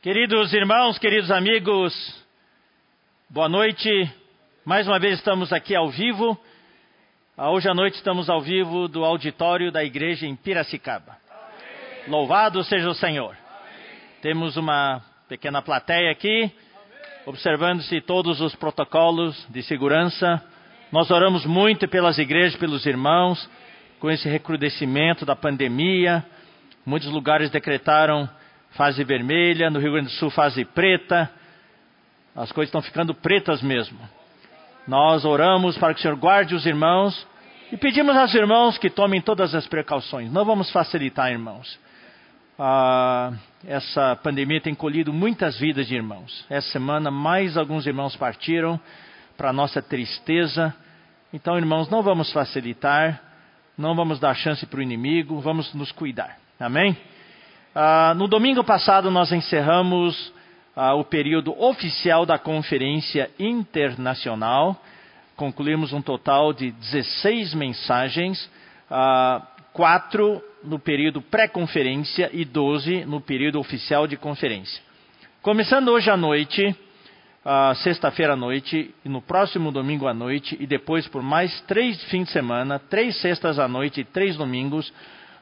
Queridos irmãos, queridos amigos, boa noite. Mais uma vez estamos aqui ao vivo. Ah, hoje à noite estamos ao vivo do auditório da igreja em Piracicaba. Amém. Louvado seja o Senhor. Amém. Temos uma pequena plateia aqui, observando-se todos os protocolos de segurança. Nós oramos muito pelas igrejas, pelos irmãos, com esse recrudescimento da pandemia. Muitos lugares decretaram fase vermelha, no Rio Grande do Sul fase preta. As coisas estão ficando pretas mesmo. Nós oramos para que o Senhor guarde os irmãos e pedimos aos irmãos que tomem todas as precauções. Não vamos facilitar, irmãos. Ah, essa pandemia tem colhido muitas vidas de irmãos. Essa semana, mais alguns irmãos partiram, para nossa tristeza. Então, irmãos, não vamos facilitar, não vamos dar chance para o inimigo, vamos nos cuidar. Amém? Ah, no domingo passado, nós encerramos ah, o período oficial da Conferência Internacional. Concluímos um total de 16 mensagens, ah, quatro no período pré-conferência e 12 no período oficial de conferência. Começando hoje à noite, sexta-feira à noite, e no próximo domingo à noite, e depois por mais três fins de semana, três sextas à noite e três domingos,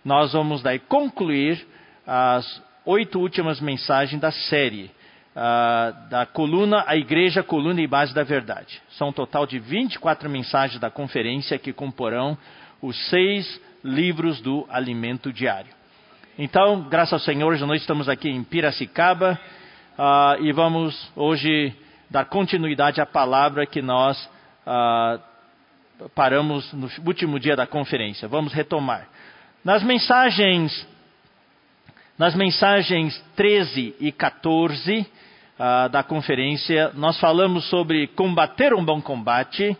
nós vamos daí concluir as oito últimas mensagens da série, uh, da coluna A Igreja, Coluna e Base da Verdade. São um total de 24 mensagens da conferência que comporão os seis livros do alimento diário. Então, graças ao Senhor, hoje nós estamos aqui em Piracicaba uh, e vamos hoje dar continuidade à palavra que nós uh, paramos no último dia da conferência. Vamos retomar. Nas mensagens nas mensagens 13 e 14 uh, ah, da conferência, nós falamos sobre combater um bom combate,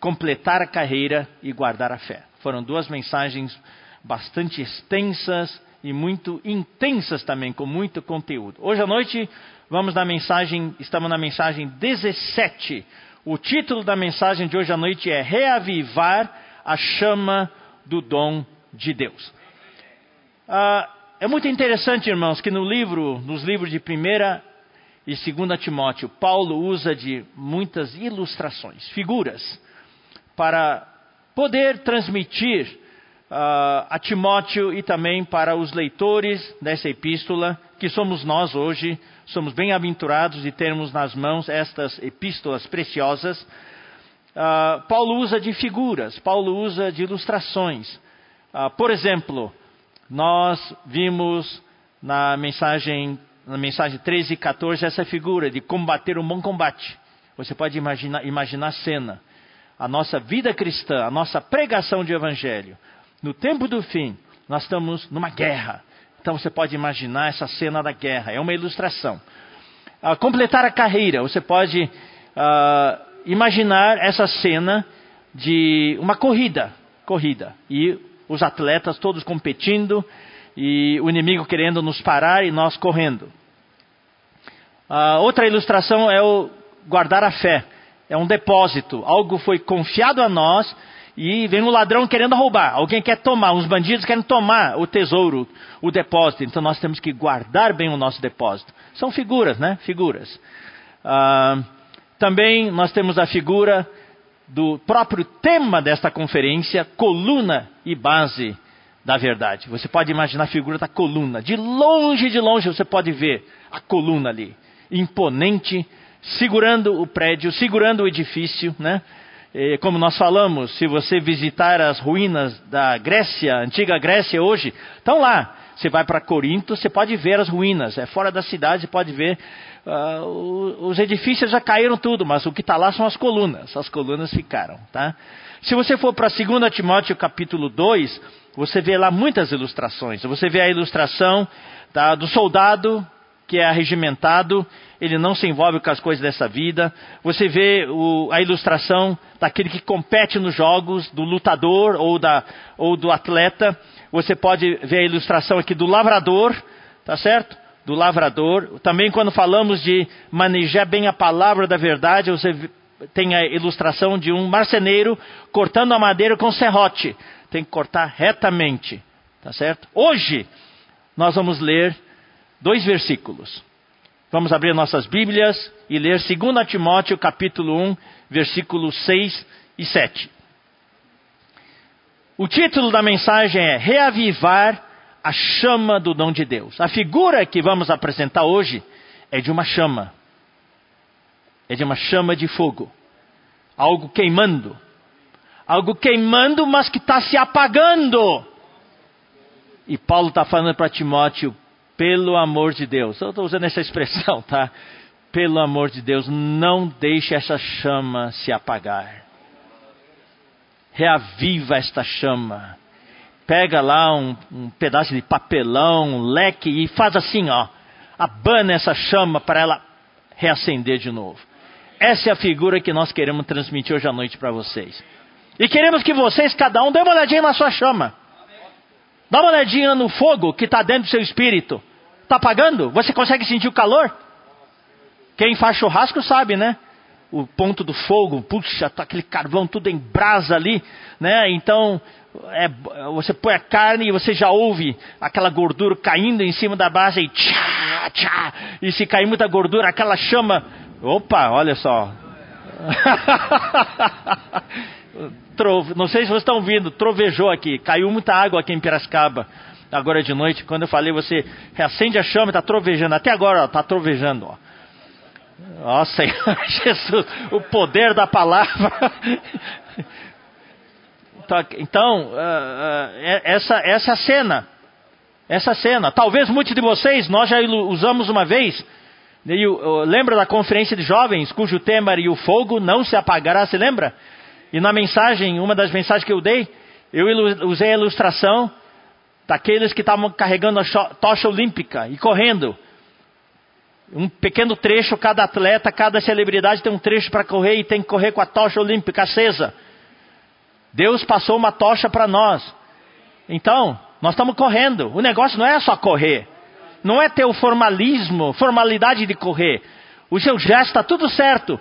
completar a carreira e guardar a fé. Foram duas mensagens bastante extensas e muito intensas também, com muito conteúdo. Hoje à noite vamos na mensagem, estamos na mensagem 17. O título da mensagem de hoje à noite é Reavivar a chama do dom de Deus. Uh, é muito interessante, irmãos, que no livro, nos livros de 1 e 2 Timóteo, Paulo usa de muitas ilustrações, figuras, para poder transmitir uh, a Timóteo e também para os leitores dessa epístola, que somos nós hoje, somos bem-aventurados de termos nas mãos estas epístolas preciosas. Uh, Paulo usa de figuras, Paulo usa de ilustrações. Uh, por exemplo, nós vimos na mensagem, na mensagem 13 e 14 essa figura de combater um bom combate. Você pode imaginar, imaginar a cena. A nossa vida cristã, a nossa pregação de evangelho. No tempo do fim, nós estamos numa guerra. Então você pode imaginar essa cena da guerra. É uma ilustração. Uh, completar a carreira, você pode uh, imaginar essa cena de uma corrida. Corrida. E os atletas todos competindo e o inimigo querendo nos parar e nós correndo. Outra ilustração é o guardar a fé. É um depósito. Algo foi confiado a nós e vem um ladrão querendo roubar. Alguém quer tomar, uns bandidos querem tomar o tesouro, o depósito. Então nós temos que guardar bem o nosso depósito. São figuras, né? Figuras. Ah, também nós temos a figura do próprio tema desta conferência, coluna e base da verdade. Você pode imaginar a figura da coluna. De longe, de longe, você pode ver a coluna ali, imponente, segurando o prédio, segurando o edifício, né? E, como nós falamos, se você visitar as ruínas da Grécia, antiga Grécia hoje, estão lá. Você vai para Corinto, você pode ver as ruínas. É fora da cidade, você pode ver Uh, os edifícios já caíram tudo, mas o que está lá são as colunas. As colunas ficaram, tá? Se você for para 2 Timóteo capítulo 2, você vê lá muitas ilustrações. Você vê a ilustração tá, do soldado que é arregimentado, ele não se envolve com as coisas dessa vida. Você vê o, a ilustração daquele que compete nos jogos, do lutador ou, da, ou do atleta. Você pode ver a ilustração aqui do lavrador, tá certo? Do lavrador. Também quando falamos de manejar bem a palavra da verdade, você tem a ilustração de um marceneiro cortando a madeira com serrote. Tem que cortar retamente, tá certo? Hoje nós vamos ler dois versículos. Vamos abrir nossas Bíblias e ler 2 Timóteo capítulo 1, versículos 6 e 7. O título da mensagem é Reavivar a chama do dom de Deus. A figura que vamos apresentar hoje é de uma chama. É de uma chama de fogo. Algo queimando. Algo queimando, mas que está se apagando. E Paulo está falando para Timóteo, pelo amor de Deus. Eu estou usando essa expressão, tá? Pelo amor de Deus, não deixe essa chama se apagar reaviva esta chama. Pega lá um, um pedaço de papelão, um leque e faz assim, ó. Abana essa chama para ela reacender de novo. Essa é a figura que nós queremos transmitir hoje à noite para vocês. E queremos que vocês, cada um, dê uma olhadinha na sua chama. Dá uma olhadinha no fogo que está dentro do seu espírito. Está apagando? Você consegue sentir o calor? Quem faz churrasco sabe, né? o ponto do fogo, puxa, tá aquele carvão tudo em brasa ali, né? Então, é, você põe a carne e você já ouve aquela gordura caindo em cima da base e tchá, tchá, e se cair muita gordura, aquela chama, opa, olha só. não sei se vocês estão ouvindo, trovejou aqui, caiu muita água aqui em Piracicaba. Agora de noite, quando eu falei, você reacende a chama está trovejando. Até agora está trovejando. Ó. Ó Senhor Jesus, o poder da palavra. Então, uh, uh, essa, essa é a cena. Essa cena. Talvez muitos de vocês, nós já usamos uma vez. E, uh, lembra da conferência de jovens, cujo tema era o fogo não se apagará, se lembra? E na mensagem, uma das mensagens que eu dei, eu usei a ilustração daqueles que estavam carregando a tocha olímpica e correndo um pequeno trecho, cada atleta, cada celebridade tem um trecho para correr e tem que correr com a tocha olímpica acesa. Deus passou uma tocha para nós. Então, nós estamos correndo. O negócio não é só correr. Não é ter o formalismo, formalidade de correr. O seu gesto está tudo certo.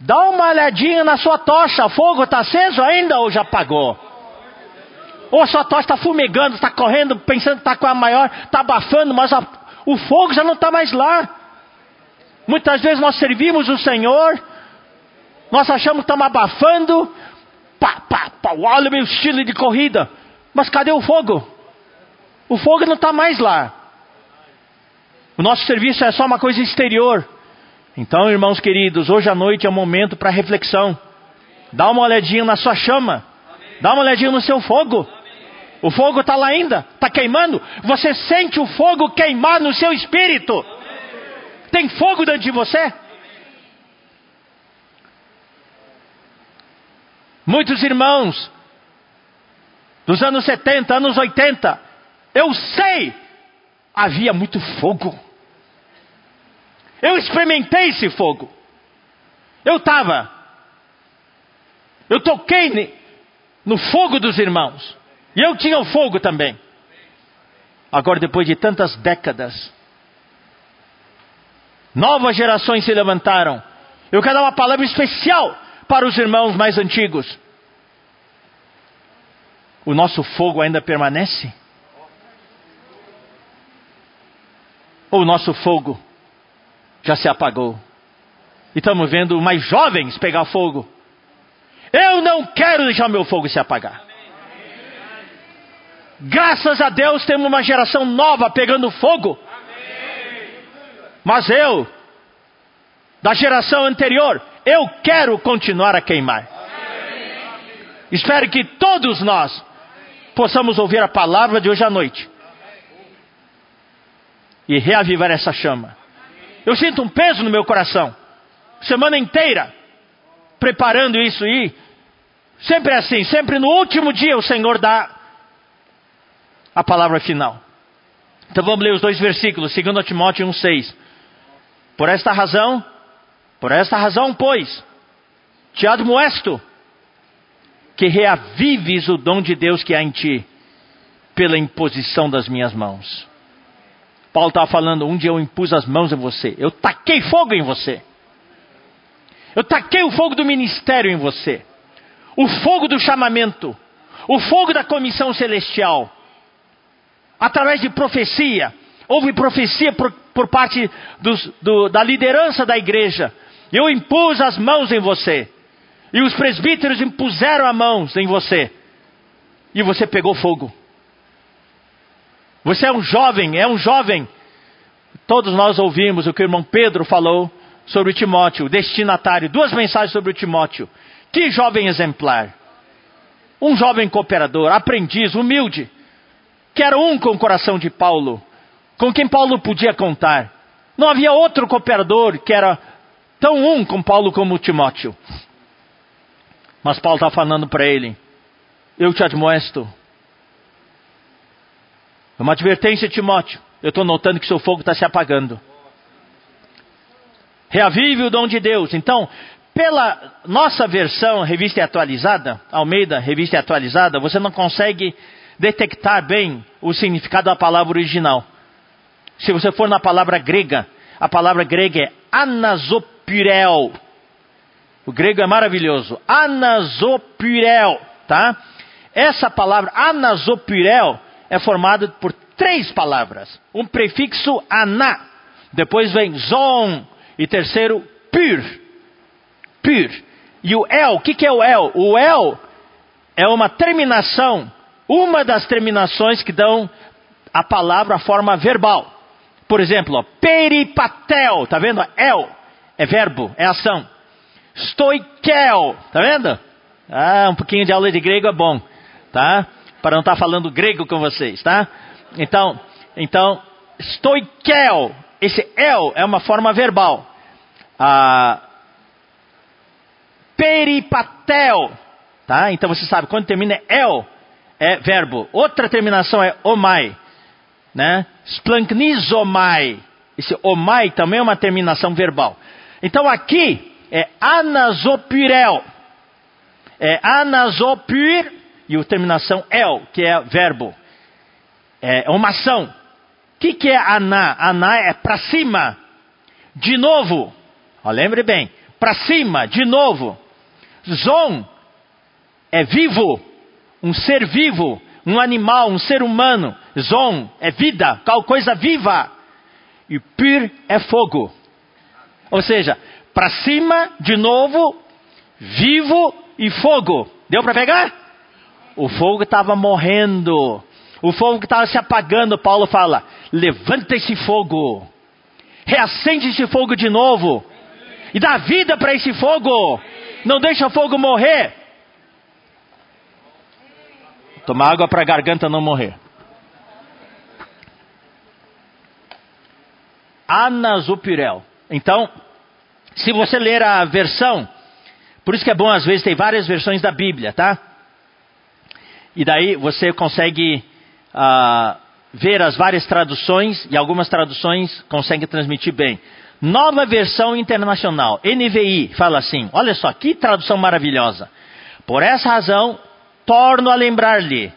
Dá uma olhadinha na sua tocha. O fogo está aceso ainda ou já apagou? Ou a sua tocha está fumegando, está correndo, pensando que está com a maior, está abafando, mas a, o fogo já não está mais lá. Muitas vezes nós servimos o Senhor, nós achamos que estamos abafando, pá, pá, pá, olha o meu estilo de corrida. Mas cadê o fogo? O fogo não está mais lá. O nosso serviço é só uma coisa exterior. Então, irmãos queridos, hoje à noite é um momento para reflexão. Dá uma olhadinha na sua chama. Dá uma olhadinha no seu fogo. O fogo está lá ainda, está queimando. Você sente o fogo queimar no seu espírito. Tem fogo dentro de você? Muitos irmãos dos anos 70, anos 80, eu sei, havia muito fogo. Eu experimentei esse fogo. Eu estava, eu toquei no fogo dos irmãos. E eu tinha o fogo também. Agora, depois de tantas décadas, Novas gerações se levantaram. Eu quero dar uma palavra especial para os irmãos mais antigos. O nosso fogo ainda permanece? Ou o nosso fogo já se apagou? E estamos vendo mais jovens pegar fogo. Eu não quero deixar meu fogo se apagar. Graças a Deus temos uma geração nova pegando fogo. Mas eu, da geração anterior, eu quero continuar a queimar. Espero que todos nós possamos ouvir a palavra de hoje à noite e reavivar essa chama. Eu sinto um peso no meu coração, semana inteira, preparando isso e sempre é assim, sempre no último dia o Senhor dá a palavra final. Então vamos ler os dois versículos, 2 Timóteo 1,6. Por esta razão, por esta razão, pois, te admoesto que reavives o dom de Deus que há em ti, pela imposição das minhas mãos. Paulo estava falando, um dia eu impus as mãos em você, eu taquei fogo em você. Eu taquei o fogo do ministério em você. O fogo do chamamento. O fogo da comissão celestial. Através de profecia, houve profecia por, por parte dos, do, da liderança da igreja. Eu impus as mãos em você. E os presbíteros impuseram as mãos em você. E você pegou fogo. Você é um jovem, é um jovem. Todos nós ouvimos o que o irmão Pedro falou sobre Timóteo, destinatário. Duas mensagens sobre Timóteo. Que jovem exemplar. Um jovem cooperador, aprendiz, humilde. Que era um com o coração de Paulo. Com quem Paulo podia contar. Não havia outro cooperador que era tão um com Paulo como Timóteo. Mas Paulo está falando para ele: Eu te admoesto. É uma advertência, Timóteo. Eu estou notando que seu fogo está se apagando. Reavive o dom de Deus. Então, pela nossa versão revista atualizada, Almeida, revista atualizada, você não consegue detectar bem o significado da palavra original. Se você for na palavra grega, a palavra grega é anasopirel. O grego é maravilhoso. Anasopirel, tá? Essa palavra anasopirel é formada por três palavras. Um prefixo ana, depois vem zon e terceiro pir. Pir. E o el, o que, que é o el? O el é uma terminação, uma das terminações que dão a palavra a forma verbal. Por exemplo, ó, peripatel, tá vendo? El é verbo, é ação. Stoikel, tá vendo? Ah, um pouquinho de aula de grego é bom, tá? Para não estar tá falando grego com vocês, tá? Então, então, stoikel, esse el é uma forma verbal. Ah, peripatel, tá? Então você sabe, quando termina el, é verbo. Outra terminação é omai, né? Splanknizomai. Esse omai também é uma terminação verbal. Então aqui é anasopirel. É anasopir e a terminação el, que é verbo. É uma ação. O que, que é aná? Aná é para cima. De novo. Ó, lembre bem. Para cima, de novo. Zon é vivo. Um ser vivo. Um animal, um ser humano. Zon é vida, tal coisa viva. E pir é fogo. Ou seja, para cima, de novo, vivo e fogo. Deu para pegar? O fogo estava morrendo. O fogo estava se apagando. Paulo fala: levanta esse fogo. Reacende esse fogo de novo. E dá vida para esse fogo. Não deixa o fogo morrer. Tomar água para a garganta não morrer. Anasupirel. Então, se você ler a versão, por isso que é bom às vezes ter várias versões da Bíblia, tá? E daí você consegue uh, ver as várias traduções e algumas traduções conseguem transmitir bem. Nova versão internacional, NVI, fala assim: olha só que tradução maravilhosa. Por essa razão, torno a lembrar-lhe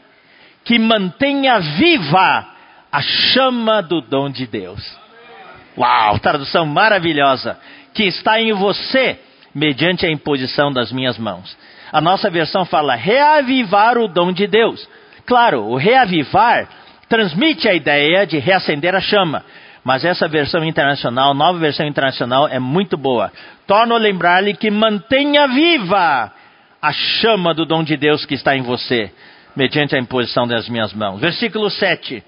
que mantenha viva a chama do dom de Deus. Uau, tradução maravilhosa que está em você, mediante a imposição das minhas mãos. A nossa versão fala reavivar o dom de Deus. Claro, o reavivar transmite a ideia de reacender a chama. Mas essa versão internacional, nova versão internacional, é muito boa. Torno a lembrar-lhe que mantenha viva a chama do dom de Deus que está em você, mediante a imposição das minhas mãos. Versículo 7.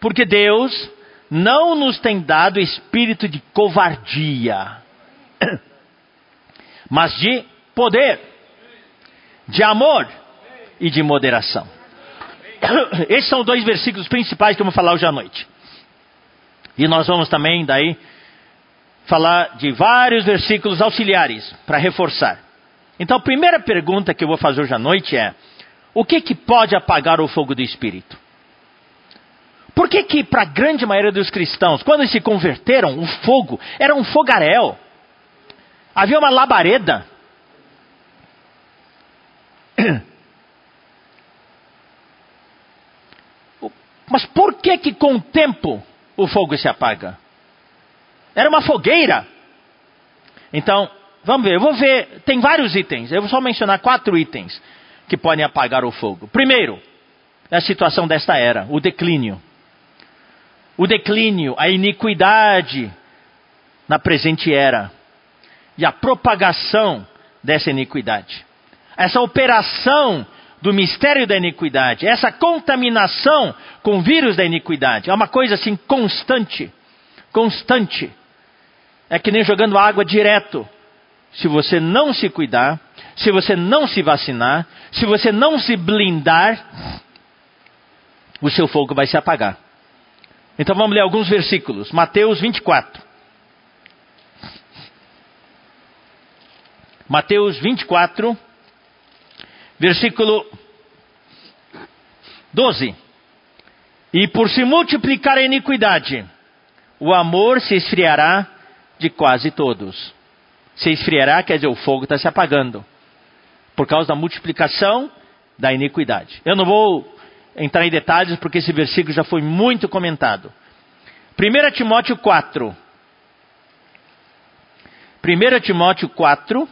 Porque Deus não nos tem dado espírito de covardia, mas de poder, de amor e de moderação. Esses são dois versículos principais que eu vou falar hoje à noite. E nós vamos também, daí, falar de vários versículos auxiliares para reforçar. Então, a primeira pergunta que eu vou fazer hoje à noite é: o que, que pode apagar o fogo do Espírito? Por que, que para a grande maioria dos cristãos, quando se converteram, o fogo era um fogaréu? Havia uma labareda. Mas por que que com o tempo o fogo se apaga? Era uma fogueira. Então, vamos ver, eu vou ver, tem vários itens, eu vou só mencionar quatro itens que podem apagar o fogo. Primeiro, é a situação desta era, o declínio. o declínio, a iniquidade na presente era e a propagação dessa iniquidade. Essa operação do mistério da iniquidade, essa contaminação com o vírus da iniquidade, é uma coisa assim constante, constante. É que nem jogando água direto. Se você não se cuidar, se você não se vacinar, se você não se blindar, o seu fogo vai se apagar. Então vamos ler alguns versículos. Mateus 24. Mateus 24, versículo 12. E por se multiplicar a iniquidade, o amor se esfriará de quase todos. Se esfriará, quer dizer, o fogo está se apagando. Por causa da multiplicação da iniquidade. Eu não vou entrar em detalhes porque esse versículo já foi muito comentado. 1 Timóteo 4. 1 Timóteo 4,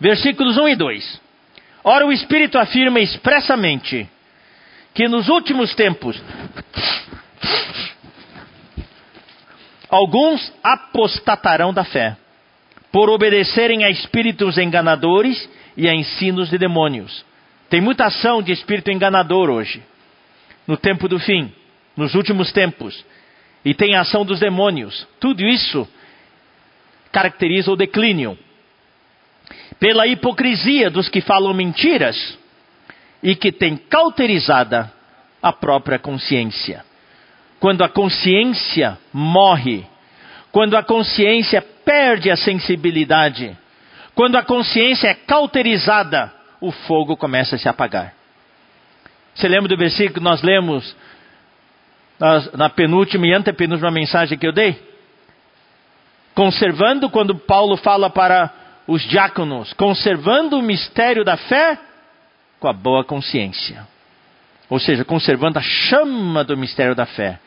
versículos 1 e 2. Ora, o Espírito afirma expressamente que nos últimos tempos alguns apostatarão da fé, por obedecerem a espíritos enganadores e a ensinos de demônios. Tem muita ação de espírito enganador hoje, no tempo do fim, nos últimos tempos. E tem a ação dos demônios. Tudo isso caracteriza o declínio pela hipocrisia dos que falam mentiras e que têm cauterizada a própria consciência. Quando a consciência morre, quando a consciência perde a sensibilidade, quando a consciência é cauterizada, o fogo começa a se apagar. Você lembra do versículo que nós lemos na penúltima e antepenúltima mensagem que eu dei? Conservando, quando Paulo fala para os diáconos, conservando o mistério da fé com a boa consciência. Ou seja, conservando a chama do mistério da fé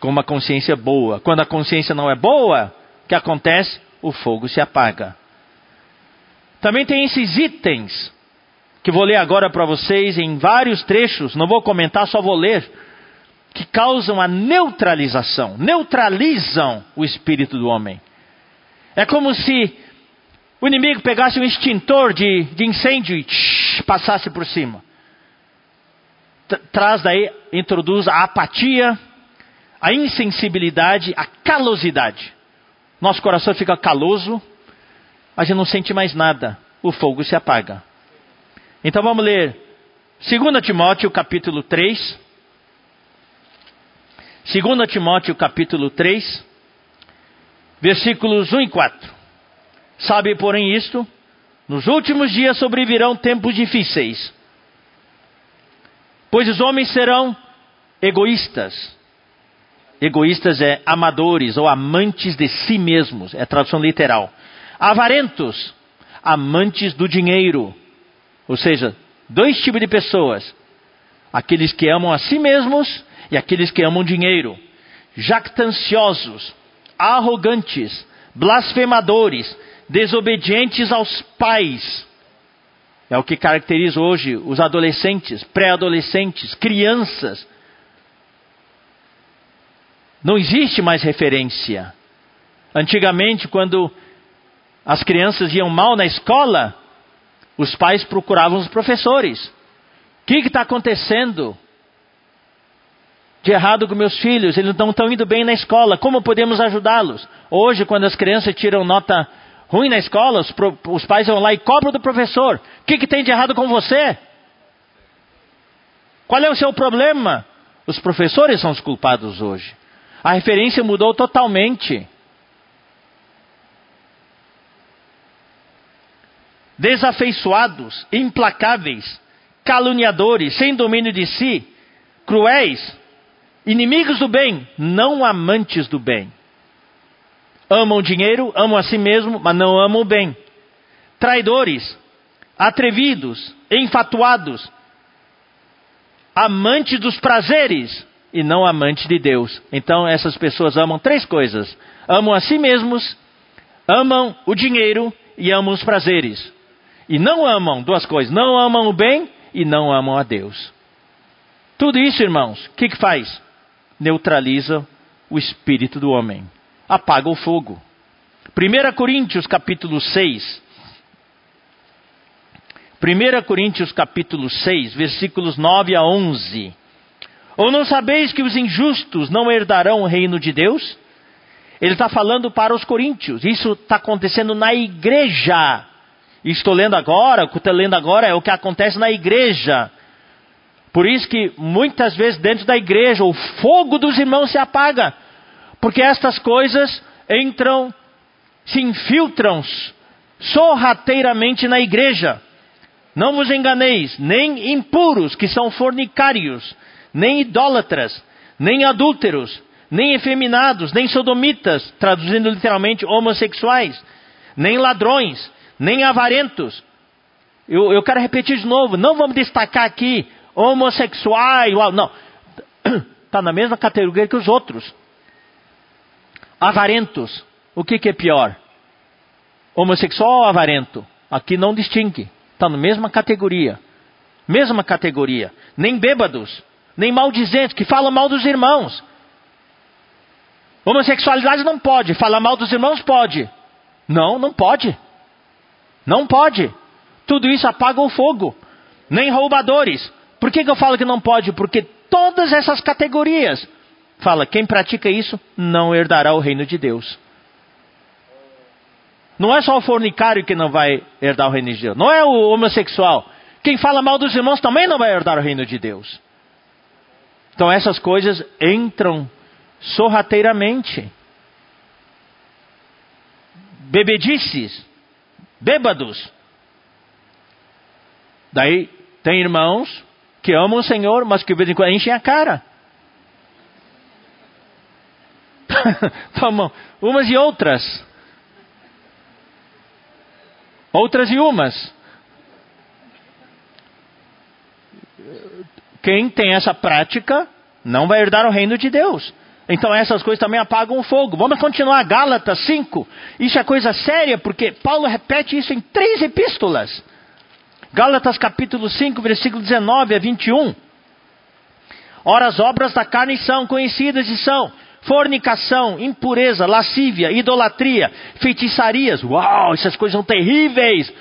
com uma consciência boa. Quando a consciência não é boa, o que acontece? O fogo se apaga. Também tem esses itens que vou ler agora para vocês em vários trechos, não vou comentar, só vou ler, que causam a neutralização, neutralizam o espírito do homem. É como se o inimigo pegasse um extintor de, de incêndio e tsh, passasse por cima. Traz daí, introduz a apatia, a insensibilidade, a calosidade. Nosso coração fica caloso, a gente não sente mais nada. O fogo se apaga. Então vamos ler 2 Timóteo capítulo 3. 2 Timóteo capítulo 3, versículos 1 e 4. Sabe, porém, isto: nos últimos dias sobrevirão tempos difíceis, pois os homens serão egoístas. Egoístas é amadores ou amantes de si mesmos, é tradução literal. Avarentos, amantes do dinheiro. Ou seja, dois tipos de pessoas: aqueles que amam a si mesmos e aqueles que amam dinheiro. Jactanciosos, arrogantes, blasfemadores, desobedientes aos pais. É o que caracteriza hoje os adolescentes, pré-adolescentes, crianças. Não existe mais referência. Antigamente, quando as crianças iam mal na escola, os pais procuravam os professores. O que está acontecendo de errado com meus filhos? Eles não estão indo bem na escola. Como podemos ajudá-los? Hoje, quando as crianças tiram nota ruim na escola, os, pro, os pais vão lá e cobram do professor. O que, que tem de errado com você? Qual é o seu problema? Os professores são os culpados hoje. A referência mudou totalmente. Desafeiçoados, implacáveis, caluniadores, sem domínio de si, cruéis, inimigos do bem, não amantes do bem amam o dinheiro, amam a si mesmo, mas não amam o bem. Traidores, atrevidos, enfatuados, amantes dos prazeres e não amantes de Deus. Então essas pessoas amam três coisas: amam a si mesmos, amam o dinheiro e amam os prazeres. E não amam duas coisas: não amam o bem e não amam a Deus. Tudo isso, irmãos, o que, que faz? Neutraliza o espírito do homem. Apaga o fogo. 1 Coríntios capítulo 6. 1 Coríntios capítulo 6, versículos 9 a 11. Ou não sabeis que os injustos não herdarão o reino de Deus? Ele está falando para os coríntios. Isso está acontecendo na igreja. estou lendo agora, o que estou lendo agora é o que acontece na igreja. Por isso que muitas vezes dentro da igreja o fogo dos irmãos se apaga. Porque estas coisas entram, se infiltram sorrateiramente na igreja. Não vos enganeis, nem impuros, que são fornicários, nem idólatras, nem adúlteros, nem efeminados, nem sodomitas, traduzindo literalmente homossexuais, nem ladrões, nem avarentos. Eu, eu quero repetir de novo, não vamos destacar aqui homossexuais, não. Está na mesma categoria que os outros. Avarentos, o que, que é pior? Homossexual ou avarento? Aqui não distingue. Está na mesma categoria. Mesma categoria. Nem bêbados, nem maldizentes, que falam mal dos irmãos. Homossexualidade não pode, falar mal dos irmãos pode. Não, não pode. Não pode. Tudo isso apaga o fogo. Nem roubadores. Por que, que eu falo que não pode? Porque todas essas categorias fala, quem pratica isso não herdará o reino de Deus. Não é só o fornicário que não vai herdar o reino de Deus. Não é o homossexual. Quem fala mal dos irmãos também não vai herdar o reino de Deus. Então essas coisas entram sorrateiramente. Bebedices, bêbados. Daí tem irmãos que amam o Senhor, mas que de vez em quando enchem a cara. Tomam umas e outras. Outras e umas. Quem tem essa prática não vai herdar o reino de Deus. Então essas coisas também apagam o fogo. Vamos continuar, Gálatas 5. Isso é coisa séria, porque Paulo repete isso em três epístolas. Gálatas capítulo 5, versículo 19 a 21. Ora, as obras da carne são conhecidas e são fornicação, impureza, lascívia, idolatria, feitiçarias. Uau, essas coisas são terríveis.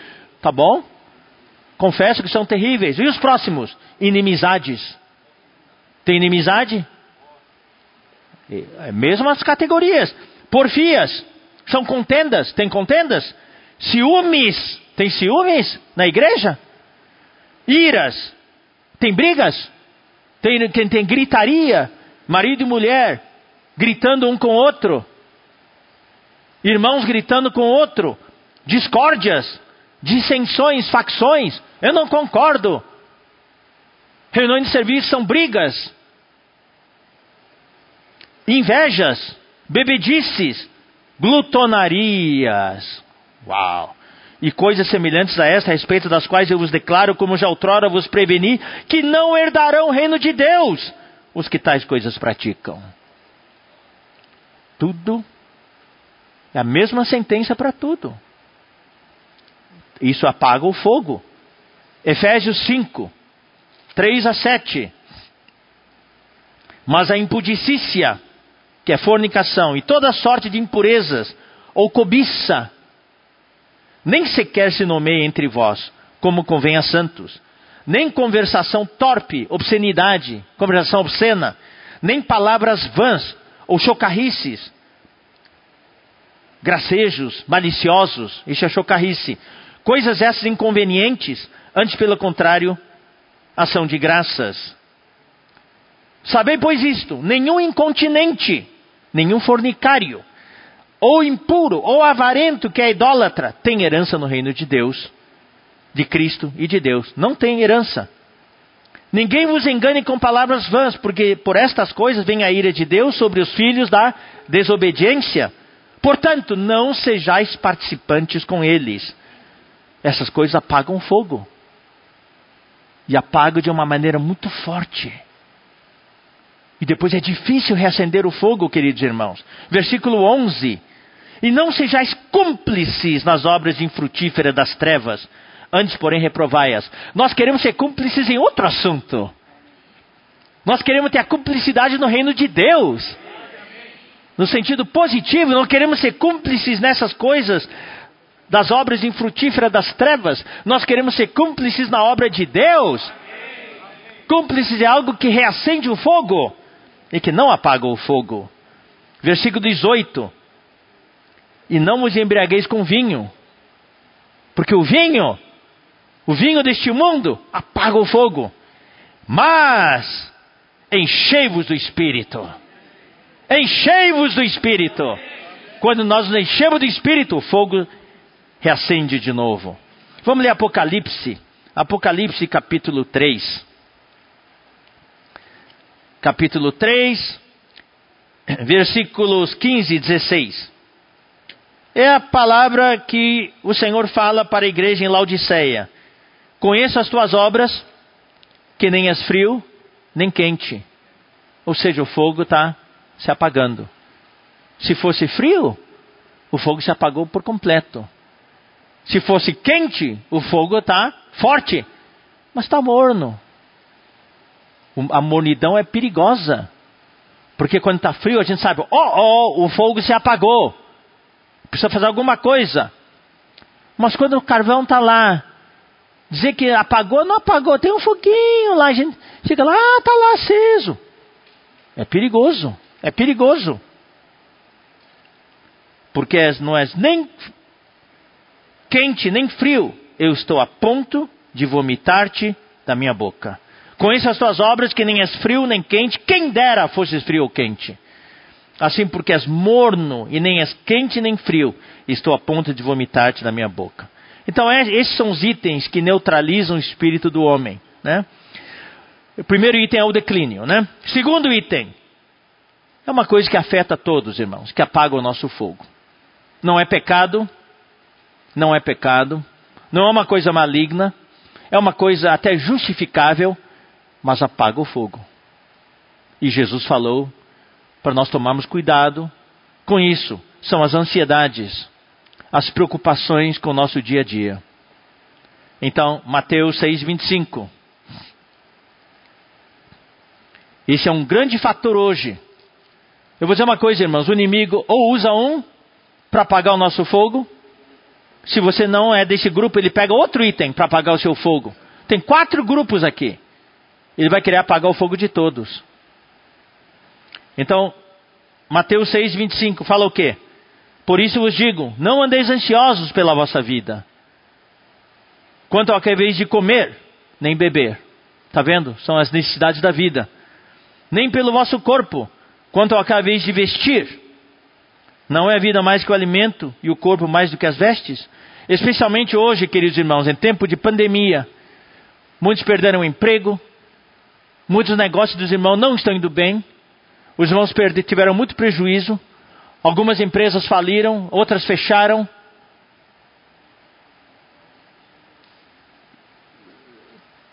Tá bom? Confesso que são terríveis. E os próximos? Inimizades. Tem inimizade? É, mesmo as categorias. Porfias. São contendas. Tem contendas? Ciúmes. Tem ciúmes na igreja? Iras. Tem brigas? Tem, tem, tem gritaria? Marido e mulher gritando um com o outro, irmãos gritando com o outro, discórdias, dissensões, facções. Eu não concordo. Reuniões de serviço são brigas, invejas, bebedices, glutonarias. Uau! E coisas semelhantes a esta, a respeito das quais eu vos declaro, como já outrora vos preveni, que não herdarão o reino de Deus os que tais coisas praticam. Tudo é a mesma sentença para tudo. Isso apaga o fogo. Efésios 5, 3 a 7. Mas a impudicícia, que é fornicação, e toda sorte de impurezas, ou cobiça, nem sequer se nomeia entre vós, como convém a santos. Nem conversação torpe, obscenidade, conversação obscena, nem palavras vãs, ou chocarrices, gracejos, maliciosos, isso é chocarrice. Coisas essas inconvenientes, antes pelo contrário, ação de graças. Sabei, pois, isto: nenhum incontinente, nenhum fornicário, ou impuro, ou avarento que é idólatra, tem herança no reino de Deus, de Cristo e de Deus. Não tem herança. Ninguém vos engane com palavras vãs, porque por estas coisas vem a ira de Deus sobre os filhos da desobediência. Portanto, não sejais participantes com eles. Essas coisas apagam fogo. E apagam de uma maneira muito forte. E depois é difícil reacender o fogo, queridos irmãos. Versículo 11. E não sejais cúmplices nas obras infrutíferas das trevas, Antes, porém, reprovai-as. Nós queremos ser cúmplices em outro assunto. Nós queremos ter a cumplicidade no reino de Deus. No sentido positivo, não queremos ser cúmplices nessas coisas das obras infrutíferas das trevas. Nós queremos ser cúmplices na obra de Deus. Cúmplices é algo que reacende o fogo e que não apaga o fogo. Versículo 18. E não vos embriagueis com vinho, porque o vinho, o vinho deste mundo, apaga o fogo. Mas enchei-vos do Espírito. Enchei-vos do Espírito. Quando nós nos enchemos do Espírito, o fogo reacende de novo. Vamos ler Apocalipse. Apocalipse capítulo 3. Capítulo 3, versículos 15 e 16. É a palavra que o Senhor fala para a igreja em Laodiceia. Conheço as tuas obras, que nem és frio, nem quente. Ou seja, o fogo está se apagando. Se fosse frio, o fogo se apagou por completo. Se fosse quente, o fogo está forte, mas está morno. A mornidão é perigosa. Porque quando está frio, a gente sabe, oh, oh, o fogo se apagou. Precisa fazer alguma coisa. Mas quando o carvão está lá, dizer que apagou, não apagou, tem um foguinho lá, a gente fica lá, ah, está lá aceso. É perigoso, é perigoso. Porque não és nem quente nem frio, eu estou a ponto de vomitar-te da minha boca. Conheço as tuas obras, que nem és frio nem quente, quem dera fosses frio ou quente. Assim, porque és morno e nem és quente nem frio, estou a ponto de vomitar-te da minha boca. Então, é, esses são os itens que neutralizam o espírito do homem. Né? O primeiro item é o declínio. Né? Segundo item, é uma coisa que afeta todos, irmãos, que apaga o nosso fogo. Não é pecado, não é pecado, não é uma coisa maligna, é uma coisa até justificável, mas apaga o fogo. E Jesus falou para nós tomarmos cuidado com isso. São as ansiedades, as preocupações com o nosso dia a dia. Então, Mateus 6,25. Esse é um grande fator hoje. Eu vou dizer uma coisa, irmãos: o inimigo ou usa um para apagar o nosso fogo. Se você não é desse grupo, ele pega outro item para apagar o seu fogo. Tem quatro grupos aqui. Ele vai querer apagar o fogo de todos. Então, Mateus 6, 25 fala o quê? Por isso vos digo: não andeis ansiosos pela vossa vida, quanto ao que vez de comer, nem beber. Está vendo? São as necessidades da vida. Nem pelo vosso corpo, quanto ao que vez de vestir. Não é a vida mais que o alimento e o corpo mais do que as vestes? Especialmente hoje, queridos irmãos, em tempo de pandemia, muitos perderam o emprego, muitos negócios dos irmãos não estão indo bem, os irmãos tiveram muito prejuízo. Algumas empresas faliram, outras fecharam.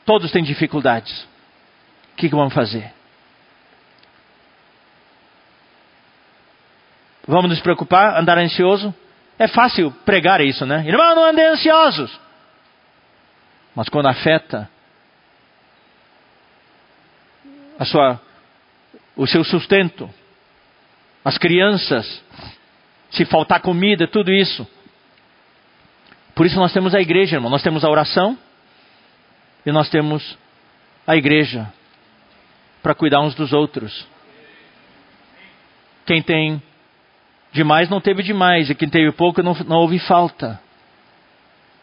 Todos têm dificuldades. O que, vamos fazer? Vamos nos preocupar, andar ansioso? É fácil pregar isso, né? Irmão, não andem ansiosos. Mas quando afeta a sua o seu sustento, as crianças, se faltar comida, tudo isso. Por isso nós temos a igreja, irmão. Nós temos a oração e nós temos a igreja para cuidar uns dos outros. Quem tem demais não teve demais, e quem teve pouco não, não houve falta.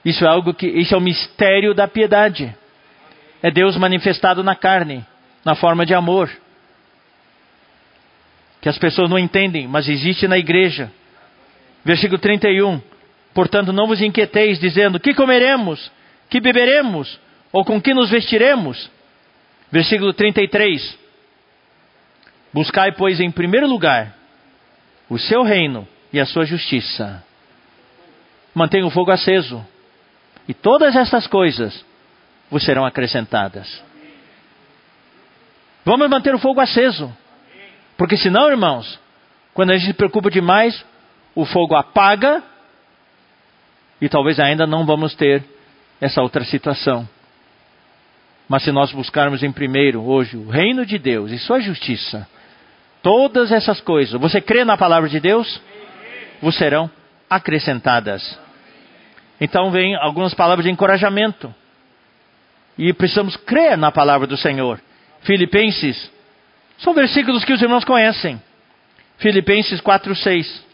Isso é algo que, isso é o mistério da piedade. É Deus manifestado na carne, na forma de amor que as pessoas não entendem, mas existe na igreja. Versículo 31. Portanto, não vos inquieteis, dizendo: Que comeremos? Que beberemos? Ou com que nos vestiremos? Versículo 33. Buscai, pois, em primeiro lugar o seu reino e a sua justiça. Mantenha o fogo aceso. E todas estas coisas vos serão acrescentadas. Vamos manter o fogo aceso. Porque senão, irmãos, quando a gente se preocupa demais, o fogo apaga e talvez ainda não vamos ter essa outra situação. Mas se nós buscarmos em primeiro, hoje, o reino de Deus e sua justiça, todas essas coisas, você crê na palavra de Deus? Vos serão acrescentadas. Então vem algumas palavras de encorajamento. E precisamos crer na palavra do Senhor. Filipenses, são versículos que os irmãos conhecem. Filipenses 4, 6.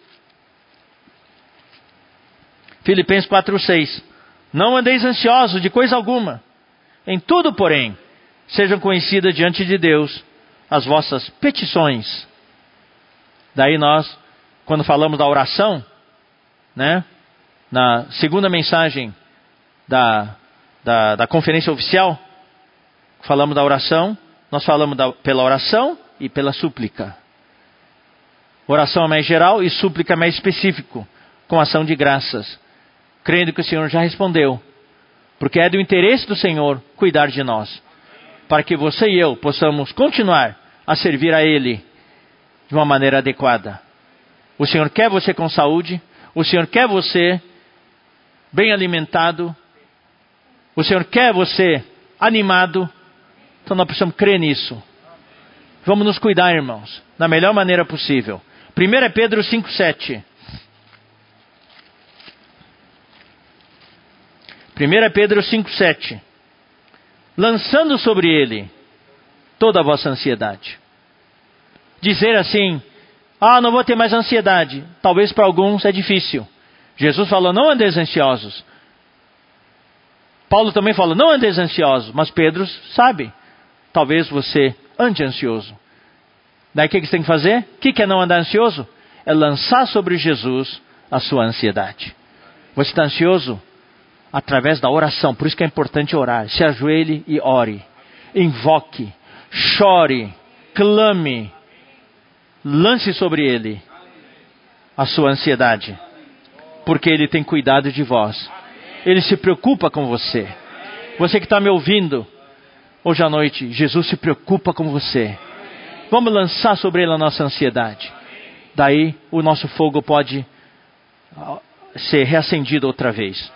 Filipenses 4, 6. Não andeis ansiosos de coisa alguma. Em tudo, porém, sejam conhecidas diante de Deus as vossas petições. Daí nós, quando falamos da oração, né? Na segunda mensagem da, da, da conferência oficial, falamos da oração, nós falamos da, pela oração e pela súplica. Oração é mais geral e súplica é mais específico, com ação de graças crendo que o Senhor já respondeu, porque é do interesse do Senhor cuidar de nós, para que você e eu possamos continuar a servir a Ele de uma maneira adequada. O Senhor quer você com saúde, o Senhor quer você bem alimentado, o Senhor quer você animado, então nós precisamos crer nisso. Vamos nos cuidar, irmãos, da melhor maneira possível. 1 Pedro 5,7 1 Pedro 5,7 Lançando sobre ele toda a vossa ansiedade. Dizer assim, ah, não vou ter mais ansiedade. Talvez para alguns é difícil. Jesus falou, não andeis ansiosos. Paulo também falou, não andeis ansiosos. Mas Pedro sabe, talvez você ande ansioso. Daí o que você tem que fazer? O que é não andar ansioso? É lançar sobre Jesus a sua ansiedade. Você está ansioso? através da oração. Por isso que é importante orar. Se ajoelhe e ore. Invoque, chore, clame, lance sobre ele a sua ansiedade, porque ele tem cuidado de vós. Ele se preocupa com você. Você que está me ouvindo hoje à noite, Jesus se preocupa com você. Vamos lançar sobre ele a nossa ansiedade. Daí o nosso fogo pode ah, ser reacendido outra vez.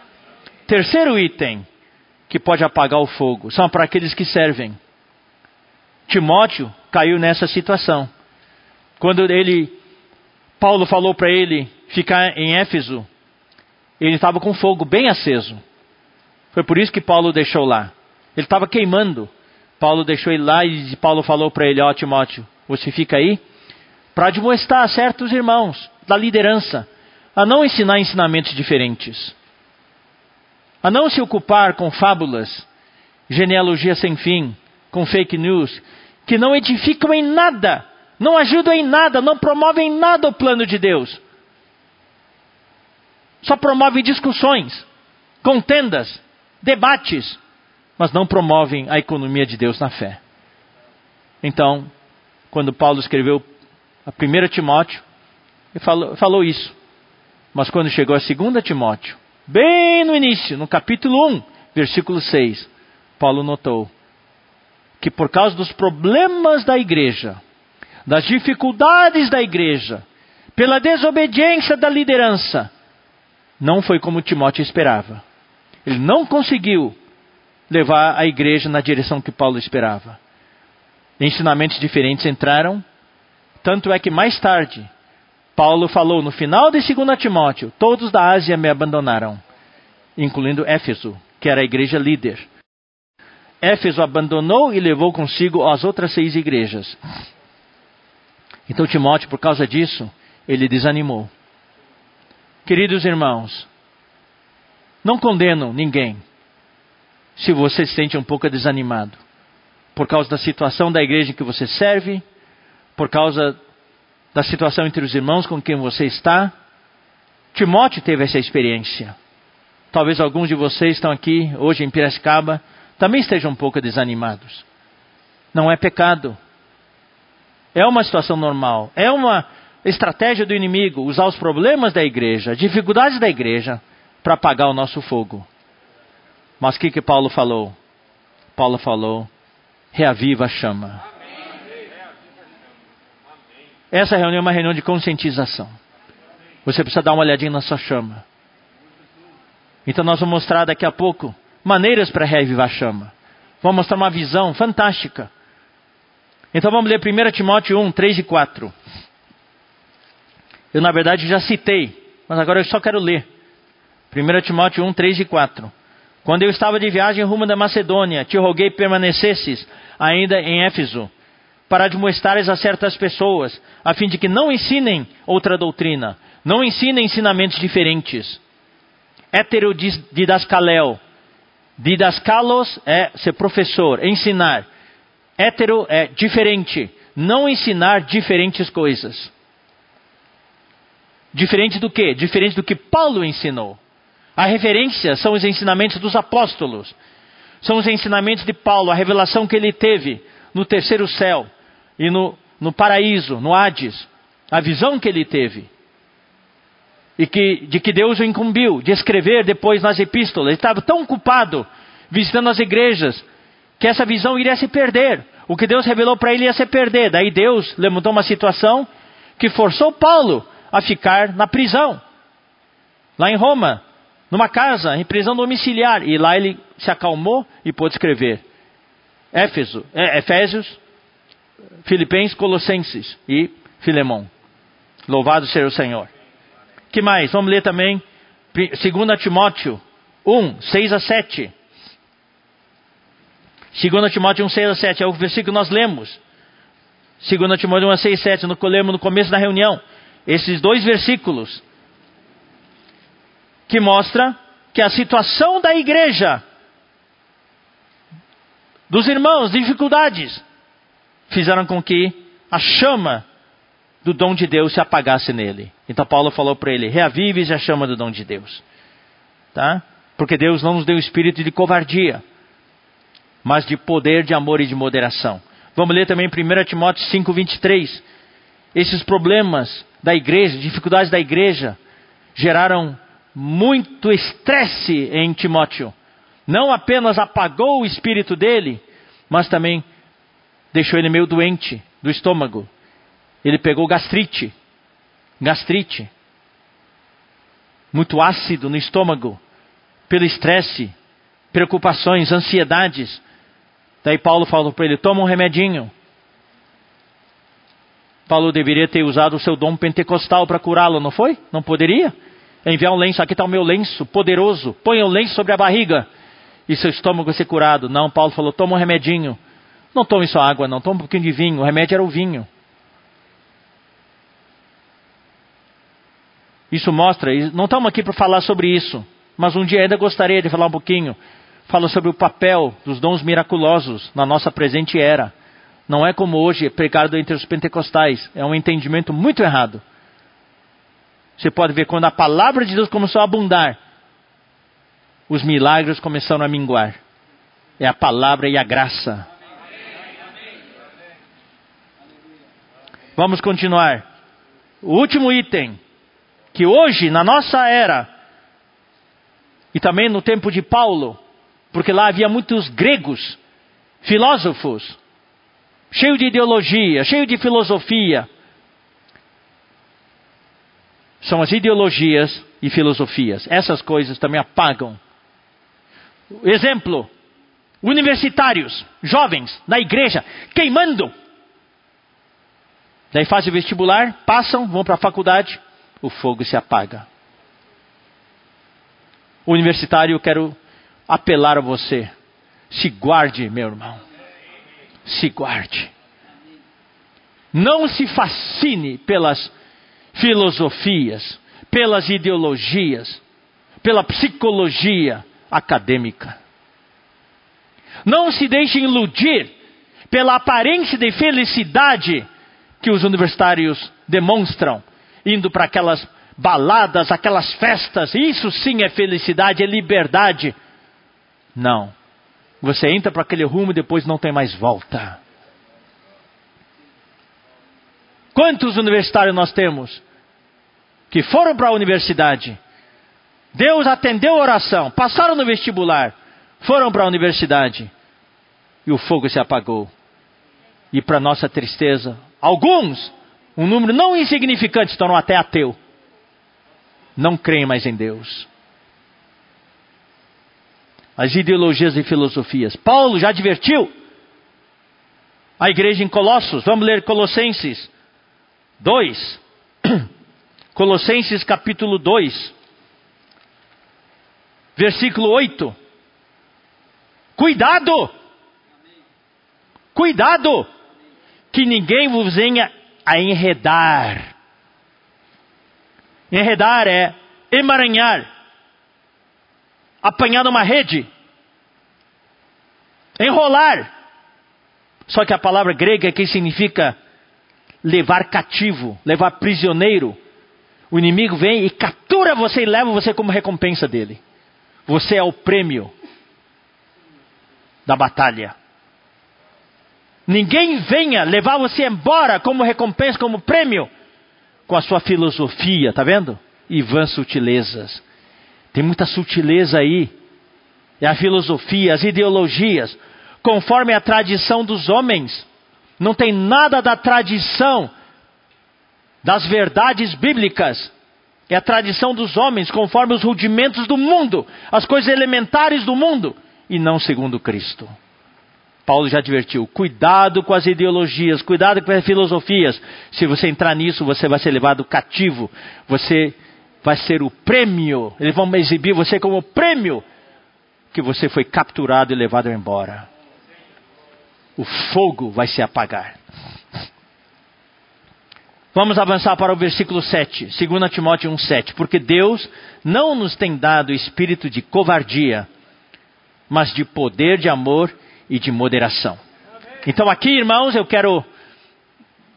Terceiro item que pode apagar o fogo são para aqueles que servem. Timóteo caiu nessa situação. Quando ele, Paulo falou para ele ficar em Éfeso, ele estava com fogo bem aceso. Foi por isso que Paulo deixou lá. Ele estava queimando. Paulo deixou ele lá e Paulo falou para ele: Ó oh, Timóteo, você fica aí para admoestar certos irmãos da liderança a não ensinar ensinamentos diferentes a não se ocupar com fábulas, genealogia sem fim, com fake news, que não edificam em nada, não ajudam em nada, não promovem em nada o plano de Deus. Só promovem discussões, contendas, debates, mas não promovem a economia de Deus na fé. Então, quando Paulo escreveu a 1 Timóteo, ele falou, falou isso. Mas quando chegou a 2 Timóteo, Bem no início, no capítulo 1, versículo 6, Paulo notou que por causa dos problemas da igreja, das dificuldades da igreja, pela desobediência da liderança, não foi como Timóteo esperava. Ele não conseguiu levar a igreja na direção que Paulo esperava. Ensinamentos diferentes entraram, tanto é que mais tarde Paulo falou no final de 2 Timóteo: Todos da Ásia me abandonaram, incluindo Éfeso, que era a igreja líder. Éfeso abandonou e levou consigo as outras seis igrejas. Então Timóteo, por causa disso, ele desanimou. Queridos irmãos, não condeno ninguém se você se sente um pouco desanimado por causa da situação da igreja em que você serve, por causa da situação entre os irmãos com quem você está. Timóteo teve essa experiência. Talvez alguns de vocês estão aqui hoje em Piracicaba também estejam um pouco desanimados. Não é pecado. É uma situação normal. É uma estratégia do inimigo usar os problemas da igreja, dificuldades da igreja, para apagar o nosso fogo. Mas o que, que Paulo falou? Paulo falou: reaviva a chama. Essa reunião é uma reunião de conscientização. Você precisa dar uma olhadinha na sua chama. Então nós vamos mostrar daqui a pouco maneiras para reavivar a chama. Vou mostrar uma visão fantástica. Então vamos ler 1 Timóteo 1, 3 e 4. Eu, na verdade, já citei, mas agora eu só quero ler. 1 Timóteo 1, 3 e 4. Quando eu estava de viagem rumo da Macedônia, te roguei permanecesses ainda em Éfeso, para admoestares a certas pessoas, a fim de que não ensinem outra doutrina, não ensinem ensinamentos diferentes. Hétero didascalel. Didascalos é ser professor, ensinar. Hétero é diferente, não ensinar diferentes coisas. Diferente do que? Diferente do que Paulo ensinou. A referência são os ensinamentos dos apóstolos. São os ensinamentos de Paulo, a revelação que ele teve no terceiro céu e no, no paraíso, no Hades. A visão que ele teve. E que, de que Deus o incumbiu de escrever depois nas epístolas. Ele estava tão ocupado visitando as igrejas que essa visão iria se perder. O que Deus revelou para ele ia se perder. Daí Deus levantou uma situação que forçou Paulo a ficar na prisão, lá em Roma, numa casa, em prisão domiciliar. E lá ele se acalmou e pôde escrever. Éfeso, é, Efésios, Filipenses, Colossenses e Filemão. Louvado seja o Senhor. que mais? Vamos ler também 2 Timóteo 1, 6 a 7. 2 Timóteo 1, 6 a 7 é o versículo que nós lemos. 2 Timóteo 1, 6 a 7, no, lemos no começo da reunião. Esses dois versículos que mostra que a situação da igreja, dos irmãos, dificuldades, fizeram com que a chama do dom de Deus se apagasse nele. Então Paulo falou para ele: reavives a chama do dom de Deus. Tá? Porque Deus não nos deu espírito de covardia, mas de poder, de amor e de moderação. Vamos ler também 1 Timóteo 5, 23. Esses problemas da igreja, dificuldades da igreja, geraram muito estresse em Timóteo. Não apenas apagou o espírito dele, mas também deixou ele meio doente do estômago. Ele pegou gastrite. Gastrite. Muito ácido no estômago. Pelo estresse, preocupações, ansiedades. Daí Paulo falou para ele: toma um remedinho. Paulo deveria ter usado o seu dom pentecostal para curá-lo, não foi? Não poderia? Enviar um lenço, aqui está o meu lenço poderoso, põe o lenço sobre a barriga e seu estômago vai ser curado. Não, Paulo falou, toma um remedinho. Não tome só água, não, toma um pouquinho de vinho. O remédio era o vinho. Isso mostra, não estamos aqui para falar sobre isso, mas um dia ainda gostaria de falar um pouquinho. Fala sobre o papel dos dons miraculosos na nossa presente era. Não é como hoje pregado entre os pentecostais. É um entendimento muito errado. Você pode ver quando a palavra de Deus começou a abundar, os milagres começaram a minguar. É a palavra e a graça. Vamos continuar. O último item, que hoje, na nossa era, e também no tempo de Paulo, porque lá havia muitos gregos, filósofos, cheio de ideologia, cheio de filosofia, são as ideologias e filosofias. Essas coisas também apagam. Exemplo: universitários, jovens, na igreja, queimando. Daí fazem o vestibular, passam, vão para a faculdade, o fogo se apaga. Universitário, eu quero apelar a você. Se guarde, meu irmão. Se guarde. Não se fascine pelas filosofias, pelas ideologias, pela psicologia acadêmica. Não se deixe iludir pela aparência de felicidade que os universitários demonstram, indo para aquelas baladas, aquelas festas. Isso sim é felicidade, é liberdade. Não. Você entra para aquele rumo e depois não tem mais volta. Quantos universitários nós temos que foram para a universidade? Deus atendeu a oração, passaram no vestibular, foram para a universidade e o fogo se apagou. E para nossa tristeza, alguns, um número não insignificante, estão até ateu. Não creem mais em Deus. as ideologias e filosofias. Paulo já advertiu a igreja em Colossos. Vamos ler Colossenses 2. Colossenses capítulo 2, versículo 8. Cuidado! Cuidado! Que ninguém vos venha a enredar. Enredar é emaranhar, apanhar numa rede, enrolar. Só que a palavra grega aqui significa levar cativo, levar prisioneiro. O inimigo vem e captura você e leva você como recompensa dele. Você é o prêmio da batalha. Ninguém venha levar você embora como recompensa, como prêmio, com a sua filosofia, tá vendo? E vãs sutilezas. Tem muita sutileza aí. É a filosofia, as ideologias, conforme a tradição dos homens. Não tem nada da tradição das verdades bíblicas. É a tradição dos homens, conforme os rudimentos do mundo, as coisas elementares do mundo, e não segundo Cristo. Paulo já advertiu: cuidado com as ideologias, cuidado com as filosofias. Se você entrar nisso, você vai ser levado cativo. Você vai ser o prêmio. Eles vão exibir você como prêmio que você foi capturado e levado embora. O fogo vai se apagar. Vamos avançar para o versículo 7, 2 Timóteo 1,7. Porque Deus não nos tem dado espírito de covardia, mas de poder, de amor e de moderação. Então, aqui, irmãos, eu quero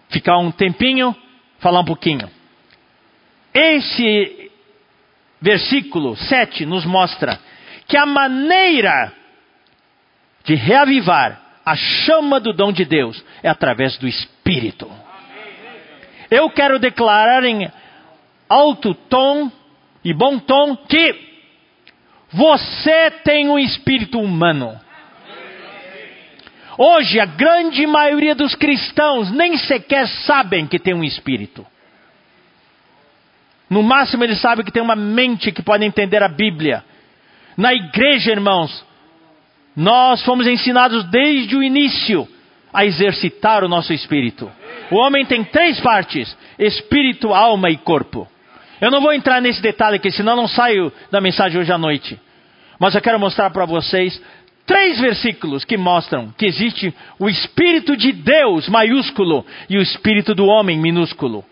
ficar um tempinho, falar um pouquinho. Esse versículo 7 nos mostra que a maneira de reavivar a chama do dom de Deus é através do Espírito. Eu quero declarar em alto tom e bom tom que você tem um espírito humano. Hoje, a grande maioria dos cristãos nem sequer sabem que tem um espírito. No máximo, eles sabem que tem uma mente que pode entender a Bíblia. Na igreja, irmãos, nós fomos ensinados desde o início a exercitar o nosso espírito. O homem tem três partes: espírito, alma e corpo. Eu não vou entrar nesse detalhe aqui, senão não saio da mensagem hoje à noite. Mas eu quero mostrar para vocês três versículos que mostram que existe o Espírito de Deus maiúsculo e o Espírito do homem minúsculo.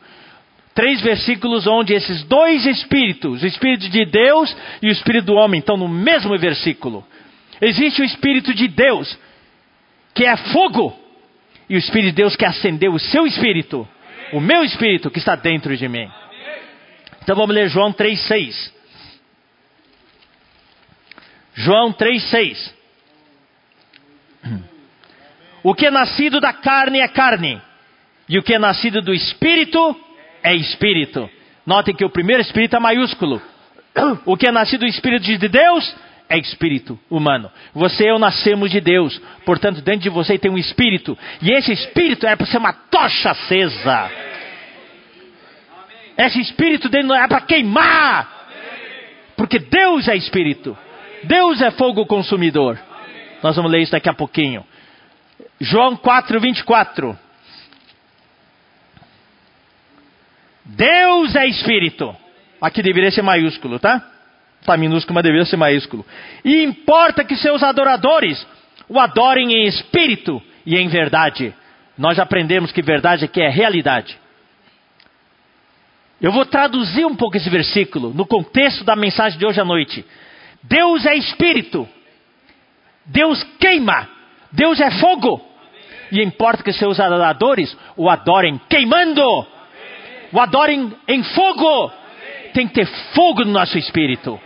Três versículos onde esses dois espíritos, o Espírito de Deus e o Espírito do homem, estão no mesmo versículo. Existe o Espírito de Deus, que é fogo, e o Espírito de Deus que acendeu o seu espírito, o meu espírito que está dentro de mim. Então vamos ler João 3,6. João 3,6. O que é nascido da carne é carne, e o que é nascido do espírito é espírito. Notem que o primeiro espírito é maiúsculo. O que é nascido do espírito de Deus é espírito humano. Você e eu nascemos de Deus, portanto, dentro de você tem um espírito, e esse espírito é para ser uma tocha acesa. Esse espírito dele é para queimar, porque Deus é espírito, Deus é fogo consumidor. Nós vamos ler isso daqui a pouquinho. João 4, 24. Deus é Espírito. Aqui deveria ser maiúsculo, tá? Está minúsculo, mas deveria ser maiúsculo. E importa que seus adoradores o adorem em espírito e em verdade. Nós já aprendemos que verdade aqui é realidade. Eu vou traduzir um pouco esse versículo no contexto da mensagem de hoje à noite. Deus é espírito. Deus queima. Deus é fogo. E importa que seus adoradores o adorem queimando. O adorem em fogo. Tem que ter fogo no nosso espírito.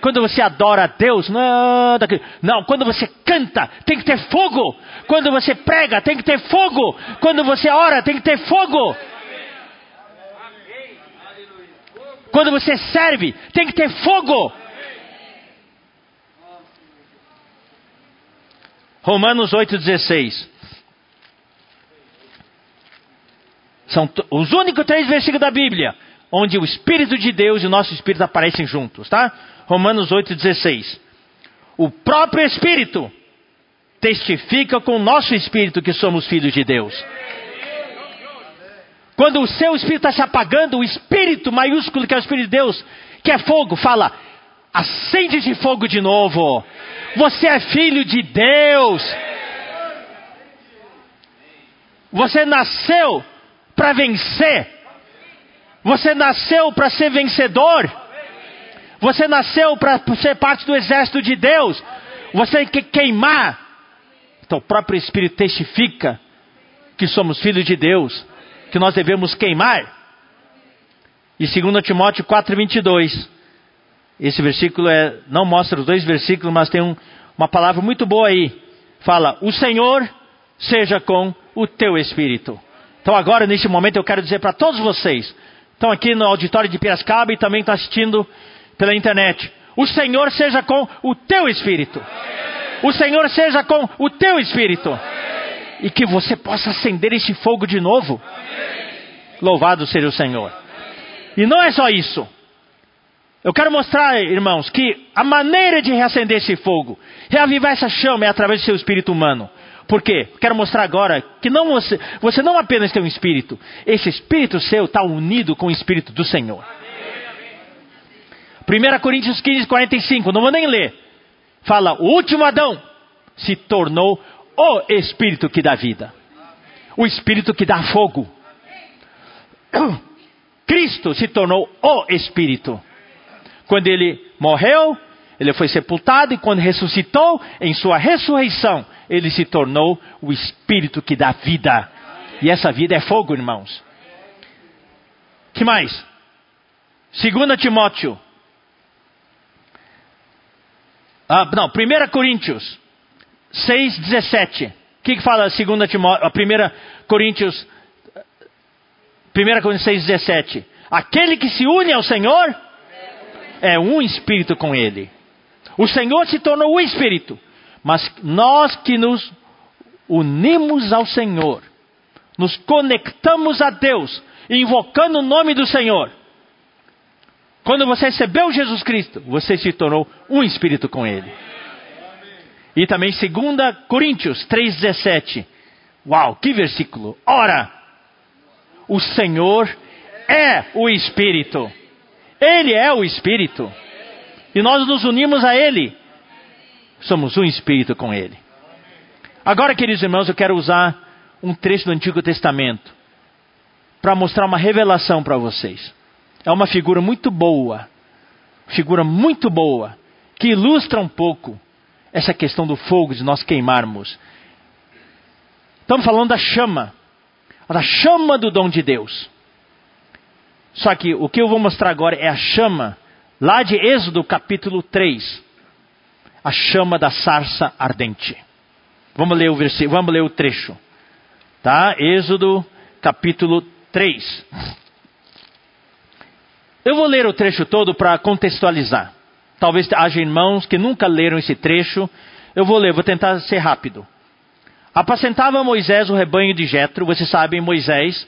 Quando você adora a Deus, não, não, quando você canta, tem que ter fogo. Quando você prega, tem que ter fogo. Quando você ora, tem que ter fogo. Quando você serve, tem que ter fogo. Romanos 8,16. São os únicos três versículos da Bíblia onde o Espírito de Deus e o nosso Espírito aparecem juntos, tá? Romanos 8,16. o próprio Espírito testifica com o nosso espírito que somos filhos de Deus. Quando o seu espírito está se apagando, o espírito maiúsculo que é o Espírito de Deus, que é fogo, fala: acende de fogo de novo. Você é filho de Deus. Você nasceu para vencer. Você nasceu para ser vencedor. Você nasceu para ser parte do exército de Deus. Você quer queimar. Então o próprio Espírito testifica que somos filhos de Deus que nós devemos queimar. E 2 Timóteo 4,22. Esse versículo é, não mostra os dois versículos, mas tem um, uma palavra muito boa aí. Fala: O Senhor seja com o teu espírito. Então, agora, neste momento, eu quero dizer para todos vocês, estão aqui no auditório de Piracicaba e também estão assistindo pela internet: O Senhor seja com o teu espírito. O Senhor seja com o teu espírito e que você possa acender esse fogo de novo. Louvado seja o Senhor. E não é só isso. Eu quero mostrar, irmãos, que a maneira de reacender esse fogo, reavivar essa chama é através do seu espírito humano. Por quê? Quero mostrar agora que não você, você não apenas tem um espírito, esse espírito seu está unido com o espírito do Senhor. 1 Coríntios 15, 45, não vou nem ler. Fala, o último Adão se tornou o Espírito que dá vida, o Espírito que dá fogo. Cristo se tornou o Espírito. Quando ele morreu, ele foi sepultado e quando ressuscitou, em sua ressurreição, ele se tornou o Espírito que dá vida. E essa vida é fogo, irmãos. Que mais? 2 Timóteo. Ah, não, 1 Coríntios 6, 17. O que, que fala 2 Timóteo, 1 Coríntios, 1 Coríntios 6, 17? Aquele que se une ao Senhor é um espírito com ele. O Senhor se tornou um espírito, mas nós que nos unimos ao Senhor, nos conectamos a Deus, invocando o nome do Senhor. Quando você recebeu Jesus Cristo, você se tornou um espírito com Ele. E também 2 Coríntios 3,17. Uau, que versículo! Ora, o Senhor é o Espírito. Ele é o Espírito. E nós nos unimos a Ele. Somos um Espírito com Ele. Agora, queridos irmãos, eu quero usar um trecho do Antigo Testamento para mostrar uma revelação para vocês. É uma figura muito boa, figura muito boa, que ilustra um pouco essa questão do fogo, de nós queimarmos. Estamos falando da chama, da chama do dom de Deus. Só que o que eu vou mostrar agora é a chama, lá de Êxodo capítulo 3, a chama da sarça ardente. Vamos ler o versículo, vamos ler o trecho. Tá? Êxodo capítulo 3. Eu vou ler o trecho todo para contextualizar. Talvez haja irmãos que nunca leram esse trecho. Eu vou ler, vou tentar ser rápido. Apacentava Moisés o rebanho de Jetro. Vocês sabem, Moisés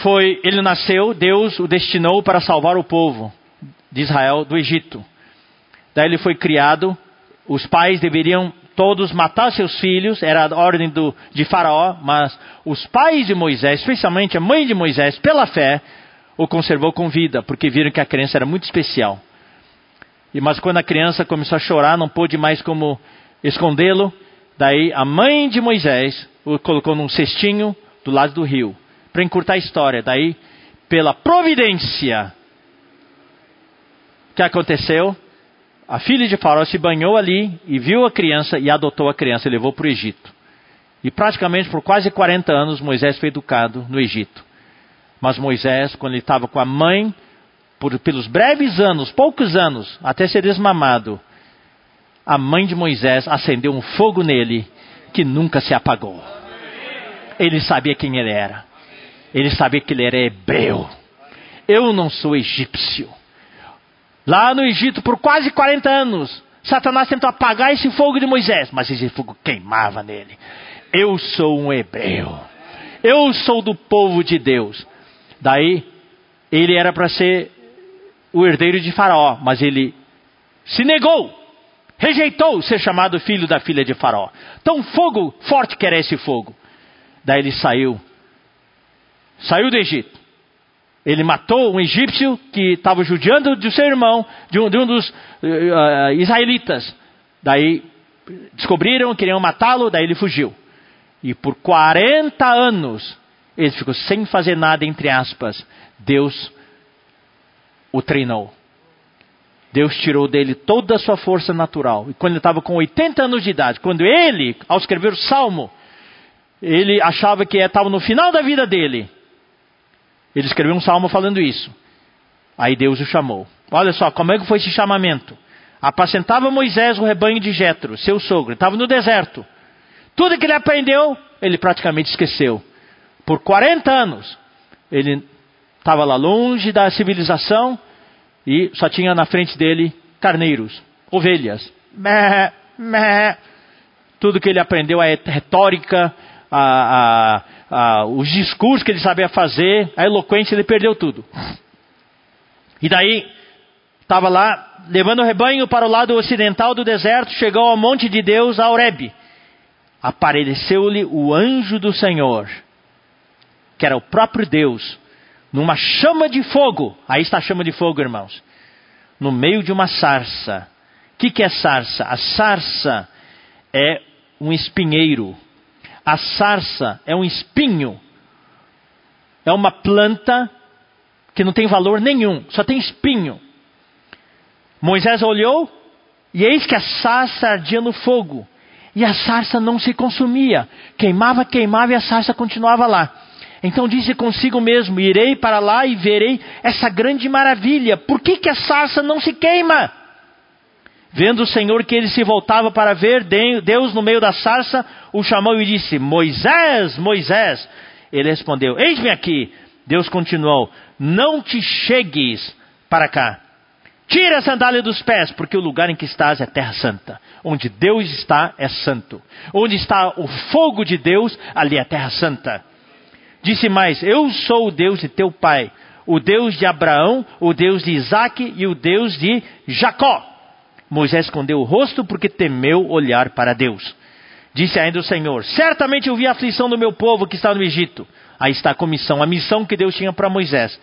foi, ele nasceu, Deus o destinou para salvar o povo de Israel do Egito. Daí ele foi criado. Os pais deveriam todos matar seus filhos, era a ordem do, de Faraó, mas os pais de Moisés, especialmente a mãe de Moisés, pela fé, o conservou com vida, porque viram que a criança era muito especial. E mas quando a criança começou a chorar, não pôde mais como escondê-lo. Daí a mãe de Moisés o colocou num cestinho do lado do rio, para encurtar a história. Daí, pela providência, o que aconteceu? A filha de Faraó se banhou ali e viu a criança e adotou a criança e levou para o Egito. E praticamente por quase 40 anos Moisés foi educado no Egito. Mas Moisés, quando ele estava com a mãe por, pelos breves anos, poucos anos, até ser desmamado, a mãe de Moisés acendeu um fogo nele que nunca se apagou. Ele sabia quem ele era. Ele sabia que ele era hebreu. Eu não sou egípcio. Lá no Egito, por quase 40 anos, Satanás tentou apagar esse fogo de Moisés, mas esse fogo queimava nele. Eu sou um hebreu. Eu sou do povo de Deus. Daí, ele era para ser o herdeiro de Faraó, mas ele se negou rejeitou ser chamado filho da filha de Faraó. Tão fogo forte que era esse fogo. Daí ele saiu. Saiu do Egito. Ele matou um egípcio que estava judiando de seu irmão, de um, de um dos uh, israelitas. Daí descobriram, queriam matá-lo, daí ele fugiu. E por 40 anos ele ficou sem fazer nada, entre aspas. Deus o treinou. Deus tirou dele toda a sua força natural. E quando ele estava com 80 anos de idade, quando ele, ao escrever o salmo, ele achava que estava no final da vida dele, ele escreveu um salmo falando isso. Aí Deus o chamou. Olha só, como é que foi esse chamamento? Apacentava Moisés o rebanho de Jetro, seu sogro, estava no deserto. Tudo que ele aprendeu, ele praticamente esqueceu. Por 40 anos, ele estava lá longe da civilização e só tinha na frente dele carneiros, ovelhas. Tudo que ele aprendeu, a retórica, a, a, a, os discursos que ele sabia fazer, a eloquência, ele perdeu tudo. E daí, estava lá, levando o rebanho para o lado ocidental do deserto, chegou ao monte de Deus, a Horebe. Apareceu-lhe o anjo do Senhor, que era o próprio Deus, numa chama de fogo. Aí está a chama de fogo, irmãos. No meio de uma sarça. O que, que é sarça? A sarça é um espinheiro a sarça é um espinho, é uma planta que não tem valor nenhum, só tem espinho. Moisés olhou e eis que a sarça ardia no fogo. E a sarça não se consumia. Queimava, queimava e a sarça continuava lá. Então disse consigo mesmo: Irei para lá e verei essa grande maravilha. Por que, que a sarça não se queima? Vendo o Senhor que ele se voltava para ver, Deus no meio da sarça o chamou e disse: Moisés, Moisés. Ele respondeu: Eis-me aqui. Deus continuou: Não te chegues para cá. Tira a sandália dos pés, porque o lugar em que estás é terra santa. Onde Deus está é santo. Onde está o fogo de Deus, ali é terra santa. Disse mais: Eu sou o Deus de teu pai, o Deus de Abraão, o Deus de Isaque e o Deus de Jacó. Moisés escondeu o rosto porque temeu olhar para Deus. Disse ainda o Senhor: Certamente eu vi a aflição do meu povo que está no Egito. Aí está a comissão, a missão que Deus tinha para Moisés.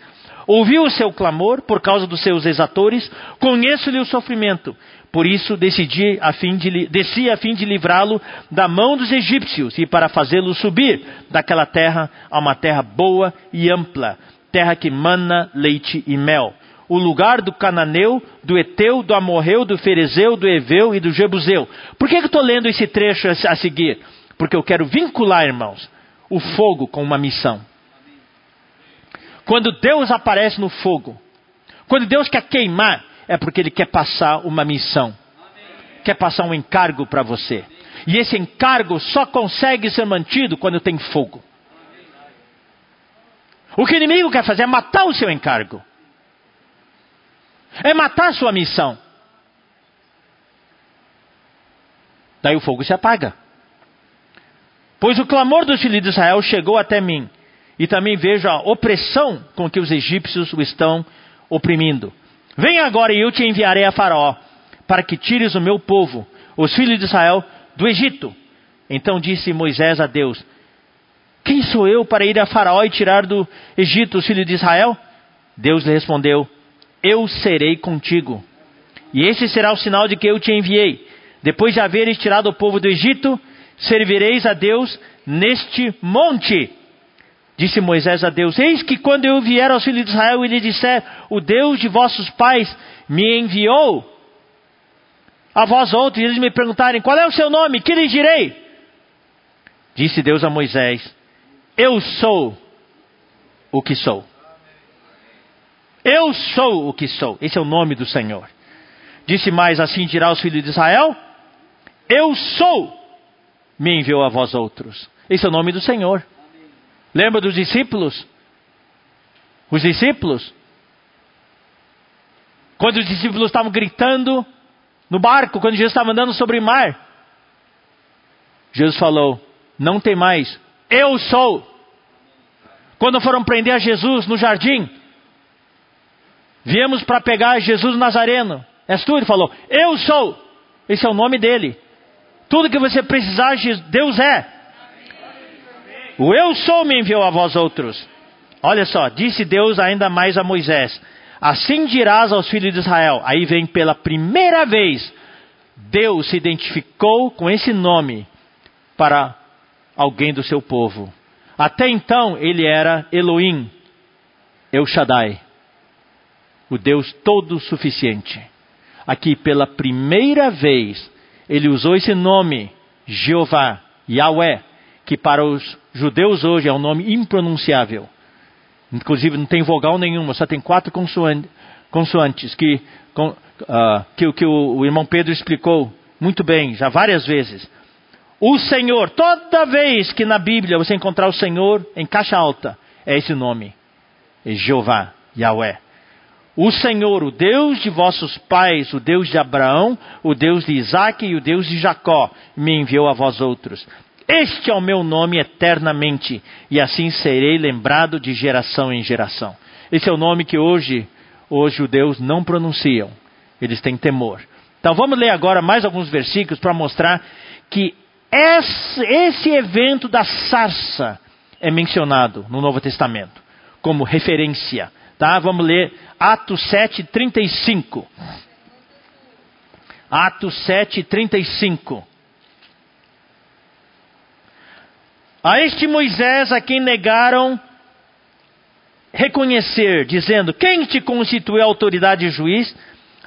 Ouvi o seu clamor por causa dos seus exatores, conheço-lhe o sofrimento. Por isso decidi a fim de, desci a fim de livrá-lo da mão dos egípcios e para fazê-lo subir daquela terra a uma terra boa e ampla, terra que mana leite e mel o lugar do cananeu, do eteu, do amorreu, do ferezeu, do eveu e do jebuseu. Por que, que eu estou lendo esse trecho a seguir? Porque eu quero vincular, irmãos, o fogo com uma missão. Quando Deus aparece no fogo, quando Deus quer queimar, é porque Ele quer passar uma missão, quer passar um encargo para você. E esse encargo só consegue ser mantido quando tem fogo. O que o inimigo quer fazer é matar o seu encargo é matar sua missão. Daí o fogo se apaga. Pois o clamor dos filhos de Israel chegou até mim, e também vejo a opressão com que os egípcios o estão oprimindo. Venha agora e eu te enviarei a Faraó, para que tires o meu povo, os filhos de Israel, do Egito. Então disse Moisés a Deus: Quem sou eu para ir a Faraó e tirar do Egito os filhos de Israel? Deus lhe respondeu: eu serei contigo. E esse será o sinal de que eu te enviei. Depois de haveres tirado o povo do Egito, servireis a Deus neste monte. Disse Moisés a Deus: Eis que quando eu vier aos filhos de Israel e lhe disser: O Deus de vossos pais me enviou a vós outros, eles me perguntarem: Qual é o seu nome? Que lhes direi? Disse Deus a Moisés: Eu sou o que sou. Eu sou o que sou. Esse é o nome do Senhor. Disse mais assim: dirá aos filhos de Israel: Eu sou, me enviou a vós outros. Esse é o nome do Senhor. Lembra dos discípulos? Os discípulos? Quando os discípulos estavam gritando no barco, quando Jesus estava andando sobre o mar, Jesus falou: Não tem mais, eu sou. Quando foram prender a Jesus no jardim, Viemos para pegar Jesus Nazareno. És tu? Ele falou: Eu sou. Esse é o nome dele. Tudo que você precisar, Deus é. O eu sou me enviou a vós outros. Olha só, disse Deus ainda mais a Moisés: Assim dirás aos filhos de Israel. Aí vem pela primeira vez, Deus se identificou com esse nome para alguém do seu povo. Até então ele era Elohim, El Shaddai, o Deus todo suficiente. Aqui pela primeira vez ele usou esse nome, Jeová, Yahweh, que para os judeus hoje é um nome impronunciável. Inclusive não tem vogal nenhuma, só tem quatro consoantes que, uh, que, que o, o irmão Pedro explicou muito bem, já várias vezes. O Senhor, toda vez que na Bíblia você encontrar o Senhor em caixa alta, é esse nome. É Jeová, Yahweh. O Senhor, o Deus de vossos pais, o Deus de Abraão, o Deus de Isaac e o Deus de Jacó, me enviou a vós outros. Este é o meu nome eternamente, e assim serei lembrado de geração em geração. Esse é o nome que hoje os judeus não pronunciam. Eles têm temor. Então vamos ler agora mais alguns versículos para mostrar que esse, esse evento da sarça é mencionado no Novo Testamento como referência. Tá? Vamos ler Atos 7, 35. Atos 7, 35. A este Moisés a quem negaram reconhecer, dizendo: Quem te constituiu autoridade e juiz?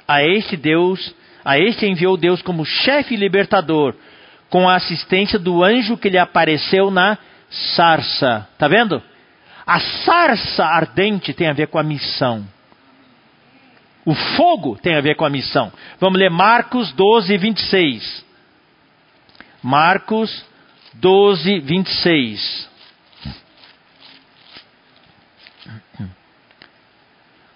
A este Deus, a este enviou Deus como chefe libertador, com a assistência do anjo que lhe apareceu na sarça. Tá vendo? A sarça ardente tem a ver com a missão. O fogo tem a ver com a missão. Vamos ler Marcos 12, 26. Marcos 12, 26.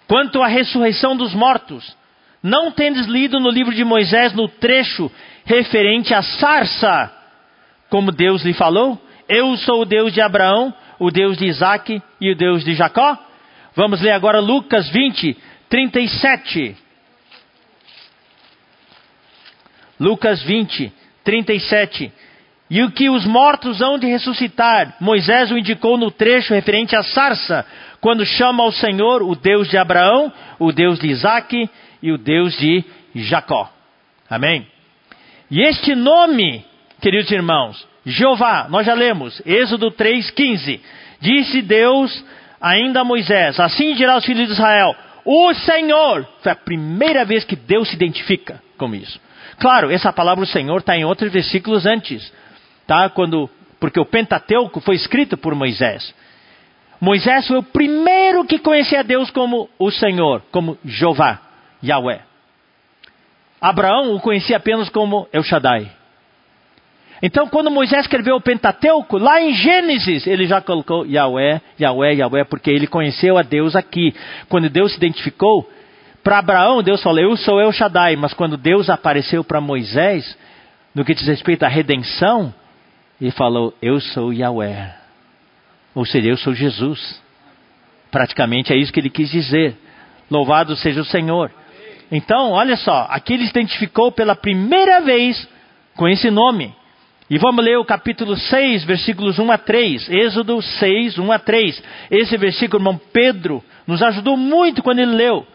Quanto à ressurreição dos mortos, não tendes lido no livro de Moisés, no trecho referente à sarça, como Deus lhe falou? Eu sou o Deus de Abraão, o Deus de Isaac e o Deus de Jacó? Vamos ler agora Lucas 20, 37. Lucas 20, 37. E o que os mortos hão de ressuscitar, Moisés o indicou no trecho referente à sarça, quando chama ao Senhor o Deus de Abraão, o Deus de Isaac e o Deus de Jacó. Amém? E este nome, queridos irmãos, Jeová, nós já lemos, Êxodo 3,15. Disse Deus ainda a Moisés: Assim dirá aos filhos de Israel: O Senhor. Foi a primeira vez que Deus se identifica com isso. Claro, essa palavra o Senhor está em outros versículos antes, tá? Quando, porque o Pentateuco foi escrito por Moisés. Moisés foi o primeiro que conhecia Deus como o Senhor, como Jeová, Yahweh. Abraão o conhecia apenas como El Shaddai. Então, quando Moisés escreveu o Pentateuco, lá em Gênesis, ele já colocou Yahweh, Yahweh, Yahweh, porque ele conheceu a Deus aqui. Quando Deus se identificou, para Abraão, Deus falou, eu sou El Shaddai. Mas quando Deus apareceu para Moisés, no que diz respeito à redenção, ele falou, eu sou Yahweh. Ou seja, eu sou Jesus. Praticamente é isso que ele quis dizer. Louvado seja o Senhor. Então, olha só, aqui ele se identificou pela primeira vez com esse nome. E vamos ler o capítulo 6, versículos 1 a 3. Êxodo 6, 1 a 3. Esse versículo, irmão Pedro, nos ajudou muito quando ele leu.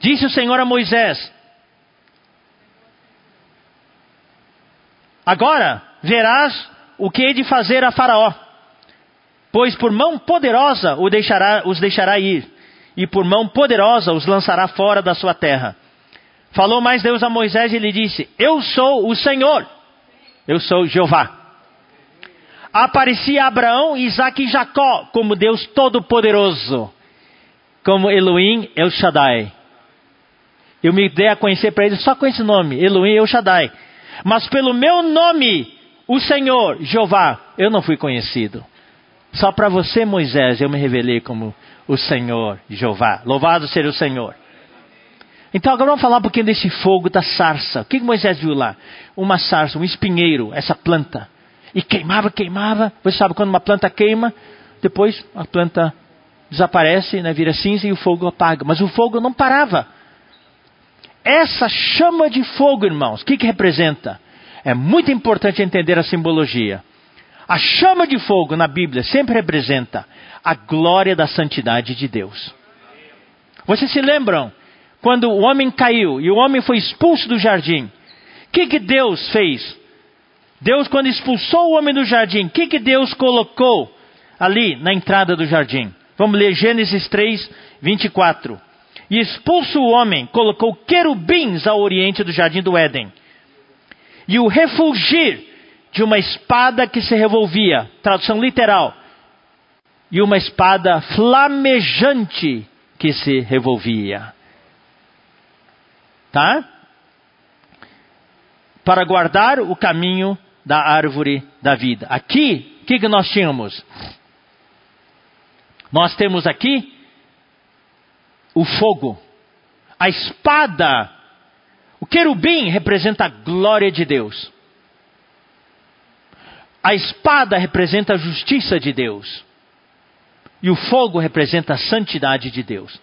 Disse o Senhor a Moisés: Agora verás o que hei de fazer a Faraó, pois por mão poderosa os deixará ir, e por mão poderosa os lançará fora da sua terra. Falou mais Deus a Moisés e lhe disse: Eu sou o Senhor, eu sou Jeová. Aparecia Abraão, Isaac e Jacó como Deus Todo-Poderoso, como Elohim El Shaddai. Eu me dei a conhecer para eles só com esse nome, Elohim El Shaddai. Mas pelo meu nome, o Senhor, Jeová, eu não fui conhecido. Só para você, Moisés, eu me revelei como o Senhor, Jeová. Louvado seja o Senhor. Então agora vamos falar um pouquinho desse fogo da sarça. O que Moisés viu lá? Uma sarça, um espinheiro, essa planta. E queimava, queimava. Você sabe quando uma planta queima, depois a planta desaparece, né, vira cinza e o fogo apaga. Mas o fogo não parava. essa chama de fogo, irmãos, o que, que representa? É muito importante entender a simbologia. A chama de fogo na Bíblia sempre representa a glória da santidade de Deus. Vocês se lembram quando o homem caiu e o homem foi expulso do jardim? O que, que Deus fez? Deus, quando expulsou o homem do jardim, o que, que Deus colocou ali na entrada do jardim? Vamos ler Gênesis 3, 24. E expulso o homem, colocou querubins ao oriente do jardim do Éden. E o refulgir de uma espada que se revolvia, tradução literal, e uma espada flamejante que se revolvia. Tá? Para guardar o caminho da árvore da vida. Aqui, o que, que nós tínhamos? Nós temos aqui o fogo, a espada. O querubim representa a glória de Deus. A espada representa a justiça de Deus. E o fogo representa a santidade de Deus.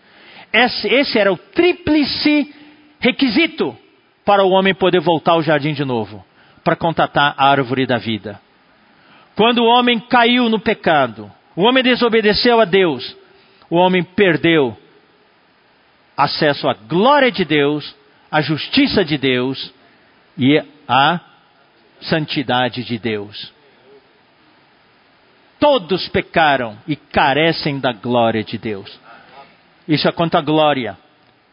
Esse, esse era o tríplice requisito para o homem poder voltar ao jardim de novo para contatar a árvore da vida. Quando o homem caiu no pecado, o homem desobedeceu a Deus, o homem perdeu acesso à glória de Deus, à justiça de Deus e à santidade de Deus. Todos pecaram e carecem da glória de Deus. Isso é quanto à glória.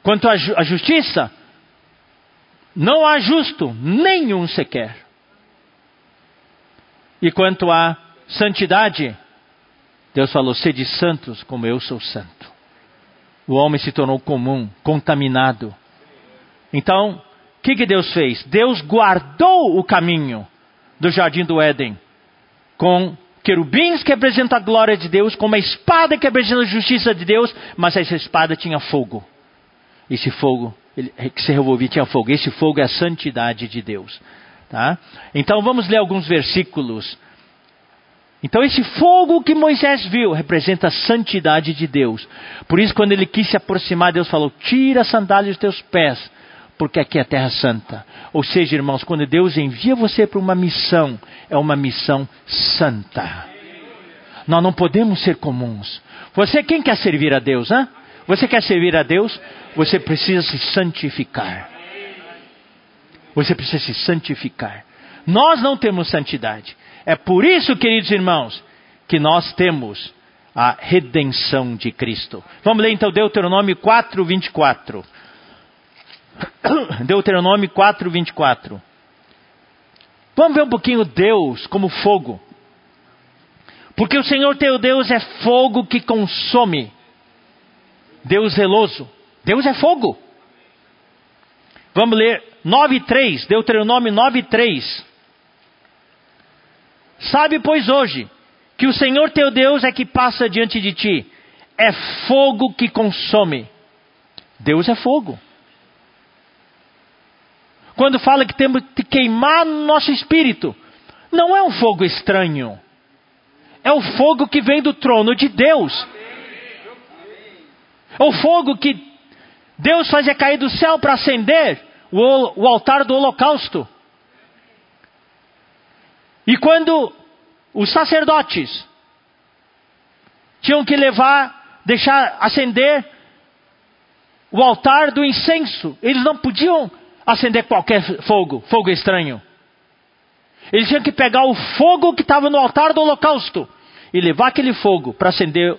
Quanto à justiça, não há justo, nenhum sequer. E quanto à santidade, Deus falou: sede santos como eu sou santo. O homem se tornou comum, contaminado. Então, o que, que Deus fez? Deus guardou o caminho do jardim do Éden com querubins que representam a glória de Deus, com uma espada que representa a justiça de Deus, mas essa espada tinha fogo. Esse fogo ele, que se revolvia tinha fogo. Esse fogo é a santidade de Deus. Tá? Então vamos ler alguns versículos. Então esse fogo que Moisés viu representa a santidade de Deus. Por isso quando ele quis se aproximar, Deus falou: "Tira a sandália dos teus pés, porque aqui é a terra santa". Ou seja, irmãos, quando Deus envia você para uma missão, é uma missão santa. Nós não podemos ser comuns. Você quem quer servir a Deus, hein? Você quer servir a Deus? Você precisa se santificar. Você precisa se santificar. Nós não temos santidade. É por isso, queridos irmãos, que nós temos a redenção de Cristo. Vamos ler então Deuteronômio 4, 24. Deuteronômio 4, 24. Vamos ver um pouquinho Deus como fogo. Porque o Senhor teu Deus é fogo que consome. Deus zeloso. Deus é fogo. Vamos ler 9:3, Deuteronômio 9:3. Sabe, pois, hoje, que o Senhor teu Deus é que passa diante de ti, é fogo que consome. Deus é fogo. Quando fala que temos que queimar nosso espírito, não é um fogo estranho. É o fogo que vem do trono de Deus. É o fogo que Deus fazia cair do céu para acender o, o altar do holocausto. E quando os sacerdotes tinham que levar, deixar acender o altar do incenso, eles não podiam acender qualquer fogo, fogo estranho. Eles tinham que pegar o fogo que estava no altar do holocausto e levar aquele fogo para acender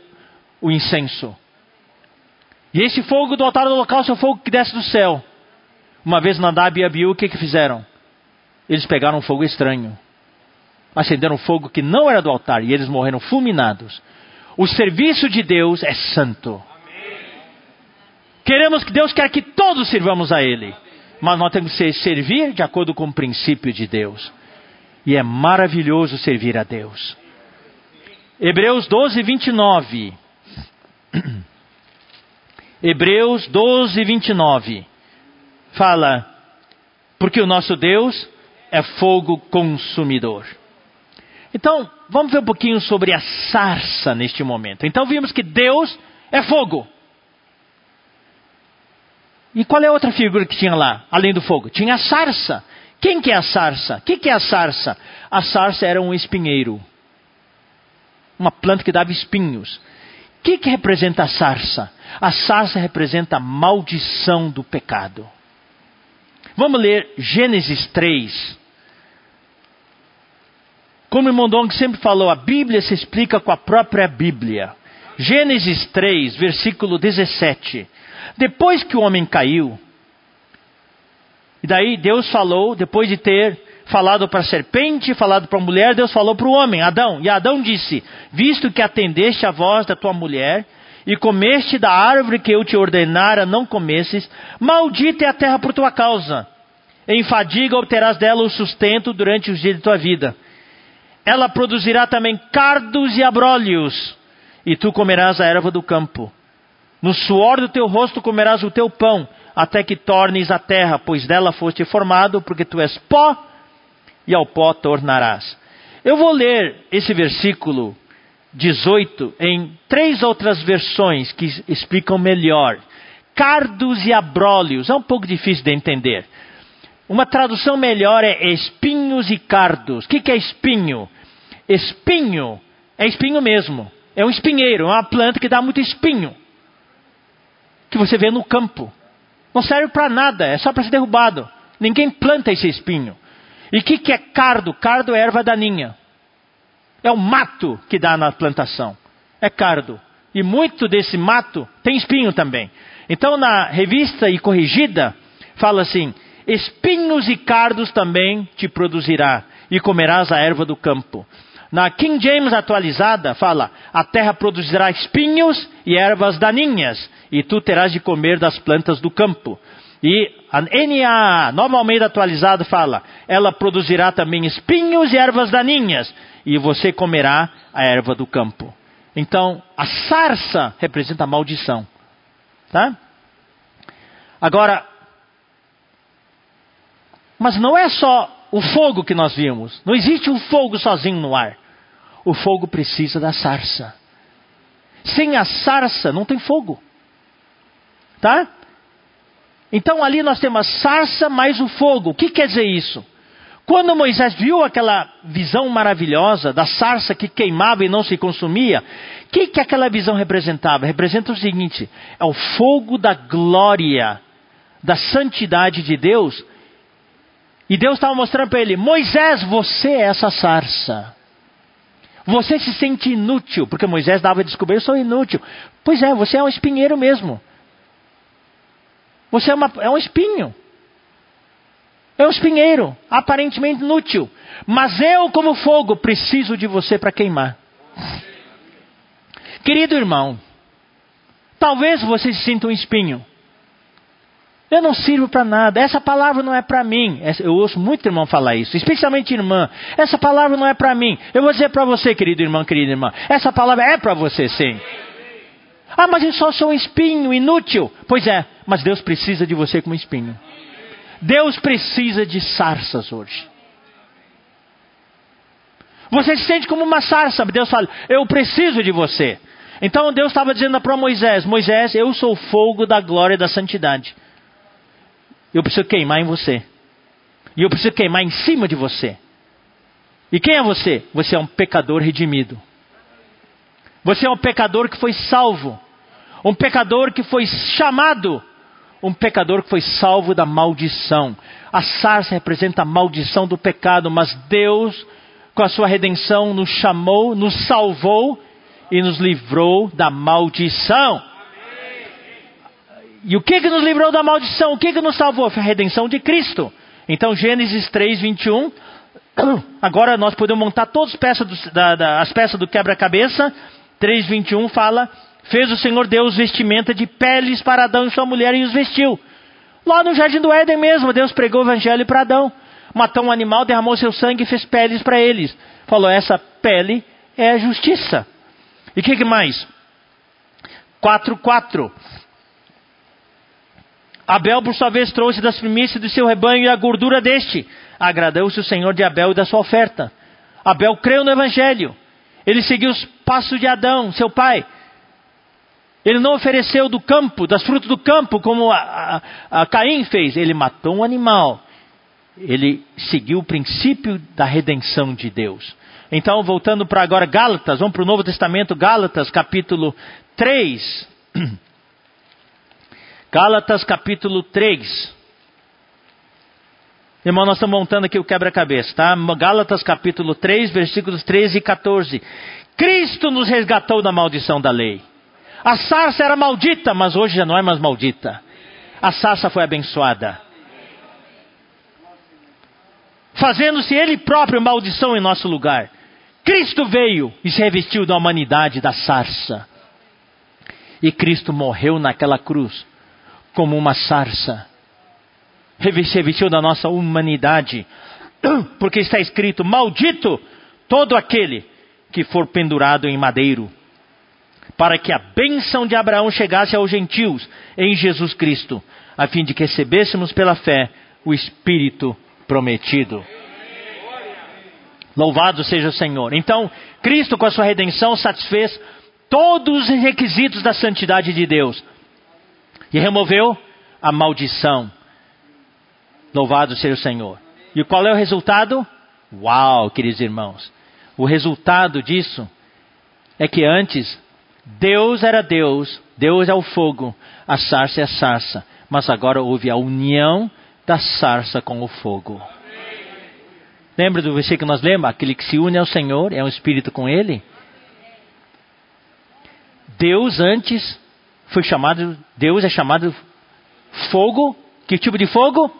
o incenso. E esse fogo do altar do holocausto é o fogo que desce do céu. Uma vez Nadab e Abiú, o que, que fizeram? Eles pegaram um fogo estranho. Acenderam um fogo que não era do altar e eles morreram fulminados. O serviço de Deus é santo. Queremos que Deus quer que todos sirvamos a Ele. Mas nós temos que servir de acordo com o princípio de Deus. E é maravilhoso servir a Deus. Hebreus 12, 29. Hebreus 12, 29. Fala, porque o nosso Deus é fogo consumidor. Então, vamos ver um pouquinho sobre a sarça neste momento. Então, vimos que Deus é fogo. E qual é a outra figura que tinha lá, além do fogo? Tinha a sarça. Quem que é a sarça? O que, que é a sarça? A sarça era um espinheiro. Uma planta que dava espinhos. O que, que representa a sarça? A sarça representa a maldição do pecado. Vamos ler Gênesis 3. Como o Mondong sempre falou, a Bíblia se explica com a própria Bíblia. Gênesis 3, versículo 17. Depois que o homem caiu, e daí Deus falou, depois de ter falado para a serpente, falado para a mulher, Deus falou para o homem, Adão. E Adão disse: Visto que atendeste a voz da tua mulher, e comeste da árvore que eu te ordenara não comesses, maldita é a terra por tua causa. Em fadiga obterás dela o sustento durante os dias de tua vida. Ela produzirá também cardos e abrolhos, e tu comerás a erva do campo. No suor do teu rosto comerás o teu pão, até que tornes a terra, pois dela foste formado, porque tu és pó, e ao pó tornarás. Eu vou ler esse versículo 18 em três outras versões que explicam melhor. Cardos e abrólios, é um pouco difícil de entender. Uma tradução melhor é espinhos e cardos. O que, que é espinho? Espinho é espinho mesmo. É um espinheiro, é uma planta que dá muito espinho. Que você vê no campo. Não serve para nada, é só para ser derrubado. Ninguém planta esse espinho. E o que, que é cardo? Cardo é erva daninha. É o mato que dá na plantação. É cardo. E muito desse mato tem espinho também. Então, na revista e corrigida, fala assim: espinhos e cardos também te produzirá, e comerás a erva do campo. Na King James atualizada, fala: a terra produzirá espinhos e ervas daninhas, e tu terás de comer das plantas do campo. E a NA, Nova Almeida atualizada, fala: ela produzirá também espinhos e ervas daninhas, e você comerá a erva do campo. Então, a sarça representa a maldição. Tá? Agora, mas não é só o fogo que nós vimos. Não existe um fogo sozinho no ar. O fogo precisa da sarça. Sem a sarça não tem fogo. Tá? Então ali nós temos a sarça mais o fogo. O que quer dizer isso? Quando Moisés viu aquela visão maravilhosa da sarça que queimava e não se consumia, o que, que aquela visão representava? Representa o seguinte: é o fogo da glória, da santidade de Deus. E Deus estava mostrando para ele: Moisés, você é essa sarça. Você se sente inútil, porque Moisés dava a descobrir: eu sou inútil. Pois é, você é um espinheiro mesmo. Você é, uma, é um espinho. É um espinheiro, aparentemente inútil. Mas eu, como fogo, preciso de você para queimar. Querido irmão, talvez você se sinta um espinho. Eu não sirvo para nada. Essa palavra não é para mim. Eu ouço muito irmão falar isso, especialmente irmã. Essa palavra não é para mim. Eu vou dizer para você, querido irmão, querida irmã. Essa palavra é para você, sim. Ah, mas eu só sou um espinho, inútil. Pois é, mas Deus precisa de você como espinho. Deus precisa de sarças hoje. Você se sente como uma sarça. Deus fala: Eu preciso de você. Então Deus estava dizendo para Moisés: Moisés, eu sou o fogo da glória e da santidade. Eu preciso queimar em você. E eu preciso queimar em cima de você. E quem é você? Você é um pecador redimido. Você é um pecador que foi salvo. Um pecador que foi chamado um pecador que foi salvo da maldição. A sarça representa a maldição do pecado, mas Deus, com a sua redenção, nos chamou, nos salvou e nos livrou da maldição. E o que que nos livrou da maldição? O que que nos salvou? Foi a redenção de Cristo. Então, Gênesis 3, 21. Agora nós podemos montar todas as peças do, da, da, as peças do quebra-cabeça. 3, 21 fala Fez o Senhor Deus vestimenta de peles para Adão e sua mulher e os vestiu. Lá no jardim do Éden mesmo, Deus pregou o evangelho para Adão. Matou um animal, derramou seu sangue e fez peles para eles. Falou: essa pele é a justiça. E o que, que mais? 4:4. Abel, por sua vez, trouxe das primícias do seu rebanho e a gordura deste. Agradou-se o Senhor de Abel e da sua oferta. Abel creu no Evangelho. Ele seguiu os passos de Adão, seu pai. Ele não ofereceu do campo, das frutas do campo, como a, a, a Caim fez. Ele matou um animal. Ele seguiu o princípio da redenção de Deus. Então, voltando para agora Gálatas, vamos para o Novo Testamento, Gálatas, capítulo 3. Gálatas, capítulo 3. Irmão, nós estamos montando aqui o quebra-cabeça, tá? Gálatas capítulo 3, versículos 13 e 14. Cristo nos resgatou da maldição da lei. A sarça era maldita, mas hoje já não é mais maldita. A sarça foi abençoada. Fazendo-se Ele próprio maldição em nosso lugar. Cristo veio e se revestiu da humanidade da sarça. E Cristo morreu naquela cruz como uma sarça revestiu da nossa humanidade. Porque está escrito: Maldito todo aquele que for pendurado em madeiro, para que a bênção de Abraão chegasse aos gentios em Jesus Cristo, a fim de que recebêssemos pela fé o Espírito prometido. Louvado seja o Senhor. Então, Cristo, com a sua redenção, satisfez todos os requisitos da santidade de Deus e removeu a maldição Louvado seja o Senhor. E qual é o resultado? Uau, queridos irmãos. O resultado disso é que antes Deus era Deus, Deus é o fogo, a sarça é a sarça. Mas agora houve a união da sarça com o fogo. Lembra do versículo que nós lemos? Aquele que se une ao Senhor é um espírito com Ele. Deus antes foi chamado, Deus é chamado fogo. Que tipo de fogo?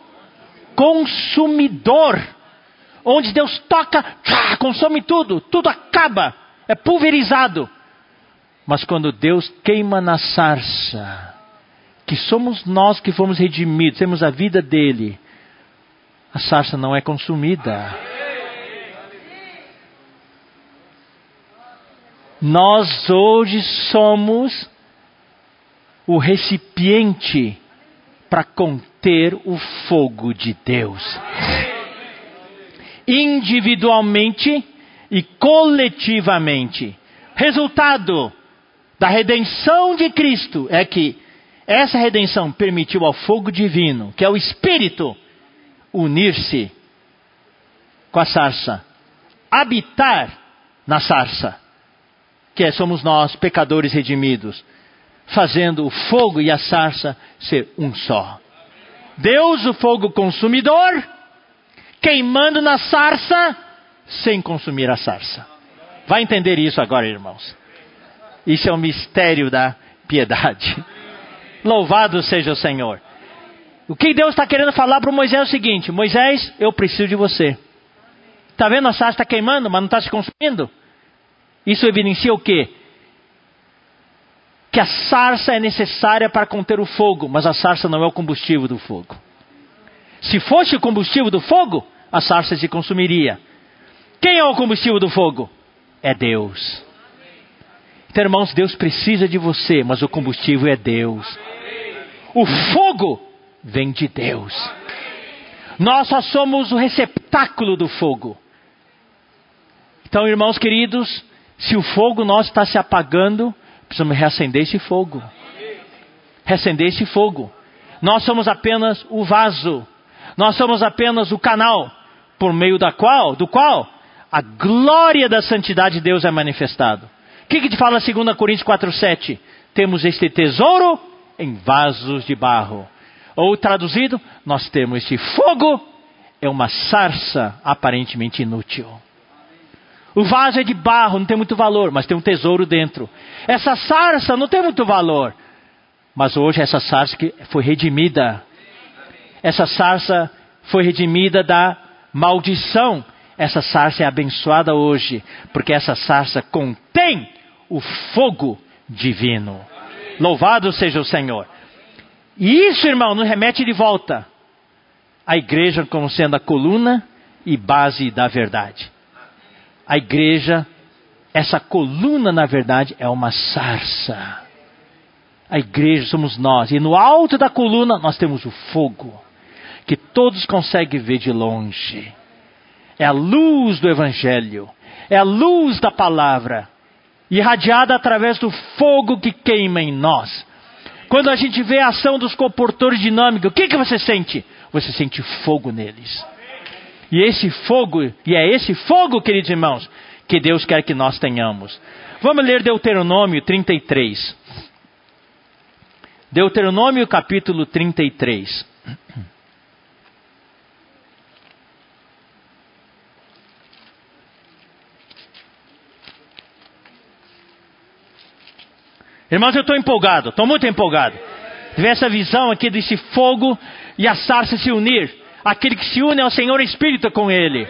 consumidor. Onde Deus toca, consome tudo, tudo acaba, é pulverizado. Mas quando Deus queima na sarça, que somos nós que fomos redimidos, temos a vida dele, a sarça não é consumida. Nós hoje somos o recipiente para conter o fogo de Deus. Individualmente e coletivamente. Resultado da redenção de Cristo é que essa redenção permitiu ao fogo divino, que é o Espírito, unir-se com a sarça, habitar na sarça, que é, somos nós, pecadores redimidos fazendo o fogo e a sarça ser um só. Deus, o fogo consumidor, queimando na sarça, sem consumir a sarça. Vai entender isso agora, irmãos. Isso é o mistério da piedade. Louvado seja o Senhor. O que Deus está querendo falar para Moisés é o seguinte: Moisés, eu preciso de você. Está vendo a sarça está queimando, mas não está se consumindo? Isso evidencia o quê? que a sarça é necessária para conter o fogo, mas a sarça não é o combustível do fogo. Se fosse o combustível do fogo, a sarça se consumiria. Quem é o combustível do fogo? É Deus. Então, irmãos, Deus precisa de você, mas o combustível é Deus. O fogo vem de Deus. Nós só somos o receptáculo do fogo. Então, irmãos queridos, se o fogo nosso está se apagando, Precisamos reacender esse fogo. Reacender esse fogo. Nós somos apenas o vaso. Nós somos apenas o canal por meio da qual, do qual a glória da santidade de Deus é manifestado. Que, que te fala 2 Coríntios 4,7? Temos este tesouro em vasos de barro. Ou traduzido, nós temos este fogo, é uma sarça aparentemente inútil. O vaso é de barro, não tem muito valor, mas tem um tesouro dentro. Essa sarça não tem muito valor, mas hoje essa sarça foi redimida. Essa sarça foi redimida da maldição. Essa sarça é abençoada hoje, porque essa sarça contém o fogo divino. Louvado seja o Senhor. E isso, irmão, nos remete de volta à igreja como sendo a coluna e base da verdade a igreja, essa coluna, na verdade, é uma sarça. A igreja somos nós. E no alto da coluna nós temos o fogo, que todos conseguem ver de longe. É a luz do Evangelho. É a luz da palavra. Irradiada através do fogo que queima em nós. Quando a gente vê a ação dos comportores dinâmicos, o que, que você sente? Você sente fogo neles. E esse fogo, e é esse fogo, queridos irmãos, que Deus quer que nós tenhamos. Vamos ler Deuteronômio 33. Deuteronômio capítulo 33. Irmãos, eu estou empolgado, estou muito empolgado. Ver essa visão aqui desse fogo e a sarça se unir. Aquele que se une ao Senhor Espírito com Ele.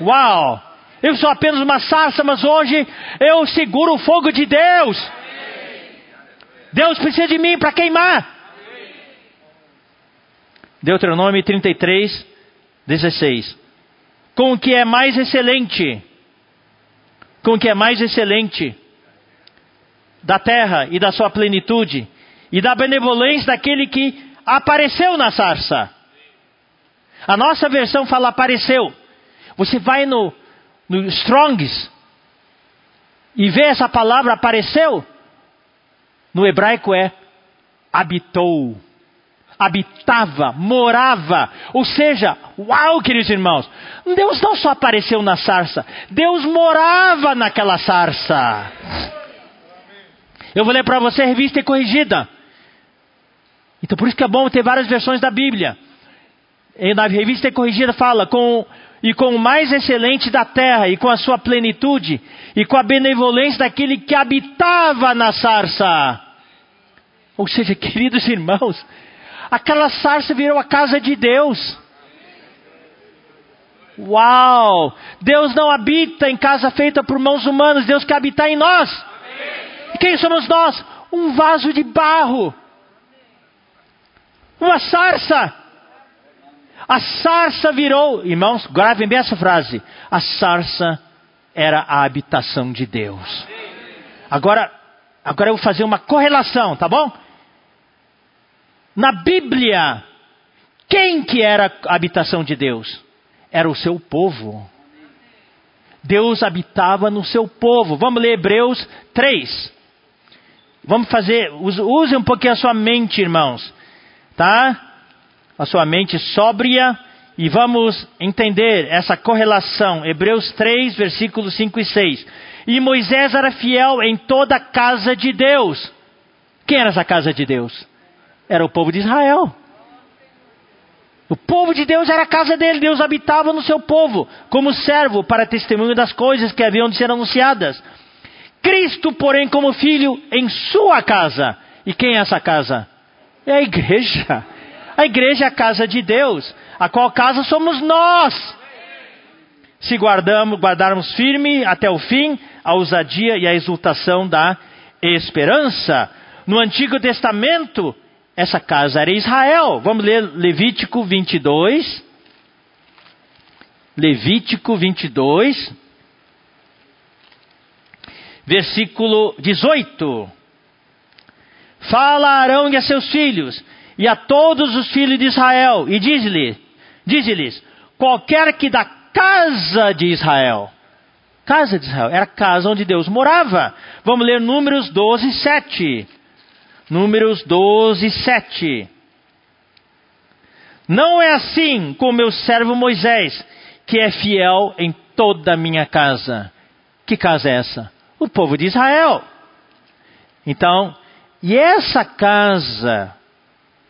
Uau! Eu sou apenas uma sarça, mas hoje eu seguro o fogo de Deus. Deus precisa de mim para queimar. Deuteronômio 33, 16. Com o que é mais excelente, com o que é mais excelente da terra e da sua plenitude, e da benevolência daquele que apareceu na sarça. A nossa versão fala apareceu. Você vai no, no Strongs e vê essa palavra apareceu. No hebraico é habitou, habitava, morava. Ou seja, uau, queridos irmãos, Deus não só apareceu na sarça, Deus morava naquela sarça. Eu vou ler para você a revista corrigida. Então por isso que é bom ter várias versões da Bíblia. E na revista corrigida fala com e com o mais excelente da terra e com a sua plenitude e com a benevolência daquele que habitava na sarça. Ou seja, queridos irmãos, aquela sarça virou a casa de Deus. Uau! Deus não habita em casa feita por mãos humanas, Deus quer habitar em nós. Quem somos nós? Um vaso de barro. Uma sarça. A sarça virou, irmãos, gravem bem essa frase. A sarça era a habitação de Deus. Agora, agora eu vou fazer uma correlação, tá bom? Na Bíblia, quem que era a habitação de Deus? Era o seu povo. Deus habitava no seu povo. Vamos ler Hebreus 3. Vamos fazer, use um pouquinho a sua mente, irmãos, tá? A sua mente sóbria e vamos entender essa correlação. Hebreus 3, versículos 5 e 6. E Moisés era fiel em toda a casa de Deus. Quem era essa casa de Deus? Era o povo de Israel. O povo de Deus era a casa dele, Deus habitava no seu povo, como servo para testemunho das coisas que haviam de ser anunciadas. Cristo, porém, como filho em sua casa. E quem é essa casa? É a igreja. A igreja é a casa de Deus, a qual casa somos nós. Se guardamos, guardarmos firme até o fim a ousadia e a exultação da esperança. No Antigo Testamento, essa casa era Israel. Vamos ler Levítico 22. Levítico 22 versículo 18. Fala Arão e a seus filhos, e a todos os filhos de Israel, e diz-lhes, diz-lhes, qualquer que da casa de Israel, casa de Israel, era a casa onde Deus morava. Vamos ler Números 12, 7. Números 12, 7. Não é assim com meu servo Moisés, que é fiel em toda a minha casa. Que casa é essa? O povo de Israel. Então, e essa casa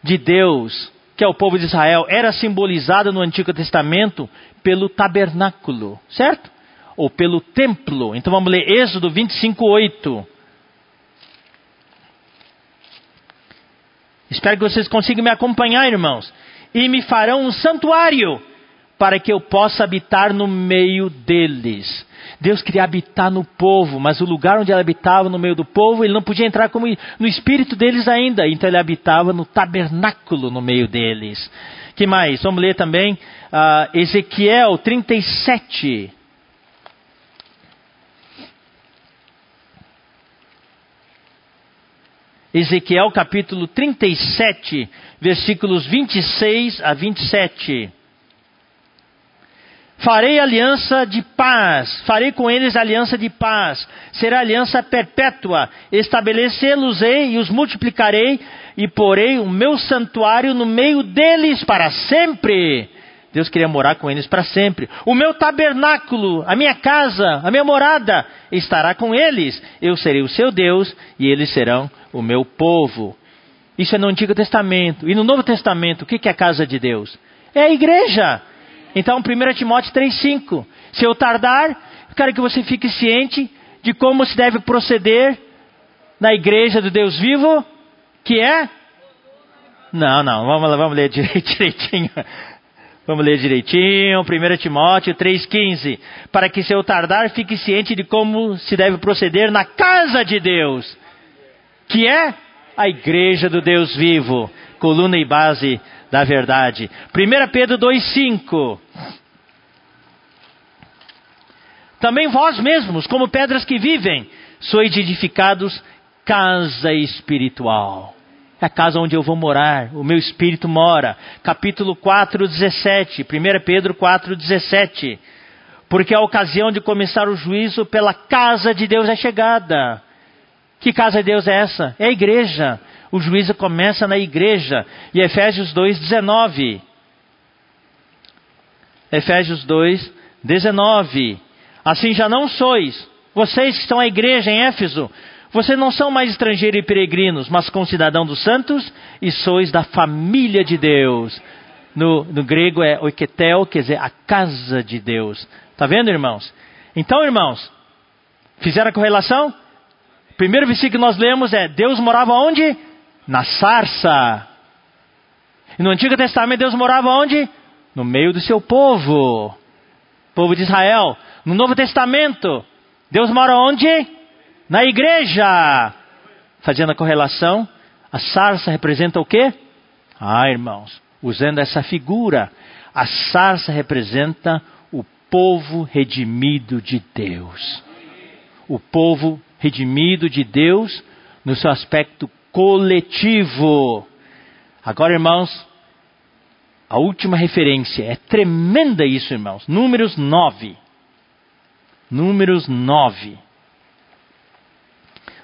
de Deus, que é o povo de Israel, era simbolizada no Antigo Testamento pelo tabernáculo, certo? Ou pelo templo. Então vamos ler Êxodo 25, 8. Espero que vocês consigam me acompanhar, irmãos. E me farão um santuário para que eu possa habitar no meio deles. Deus queria habitar no povo, mas o lugar onde ele habitava no meio do povo, ele não podia entrar como no espírito deles ainda. Então ele habitava no tabernáculo no meio deles. Que mais? Vamos ler também uh, Ezequiel 37. Ezequiel capítulo 37, versículos 26 a 27. Farei aliança de paz, farei com eles aliança de paz, será aliança perpétua, estabelecê-los-ei e os multiplicarei, e porei o meu santuário no meio deles para sempre. Deus queria morar com eles para sempre. O meu tabernáculo, a minha casa, a minha morada estará com eles. Eu serei o seu Deus e eles serão o meu povo. Isso é no Antigo Testamento. E no Novo Testamento, o que é a casa de Deus? É a igreja. Então, 1 Timóteo 3,5. Se eu tardar, quero que você fique ciente de como se deve proceder na igreja do Deus vivo, que é. Não, não, vamos, vamos ler direitinho. Vamos ler direitinho, 1 Timóteo 3,15. Para que se eu tardar, fique ciente de como se deve proceder na casa de Deus, que é a igreja do Deus vivo, coluna e base da verdade. 1 Pedro 2,5. Também vós mesmos, como pedras que vivem, sois edificados casa espiritual. É a casa onde eu vou morar, o meu espírito mora. Capítulo 4, 17. 1 Pedro 4, 17. Porque a ocasião de começar o juízo pela casa de Deus é chegada. Que casa de Deus é essa? É a igreja. O juízo começa na igreja. E Efésios 2, 19. Efésios 2, 19. Assim já não sois, vocês que estão a igreja em Éfeso, vocês não são mais estrangeiros e peregrinos, mas concidadão dos santos e sois da família de Deus. No, no grego é oiketel, quer dizer, a casa de Deus. Está vendo, irmãos? Então, irmãos, fizeram a correlação? Primeiro versículo que nós lemos é: Deus morava onde? Na sarça. E no Antigo Testamento, Deus morava onde? No meio do seu povo, povo de Israel. No Novo Testamento, Deus mora onde? Na igreja. Fazendo a correlação, a sarça representa o quê? Ah, irmãos, usando essa figura, a sarça representa o povo redimido de Deus. O povo redimido de Deus no seu aspecto coletivo. Agora, irmãos, a última referência é tremenda isso, irmãos. Números 9. Números 9.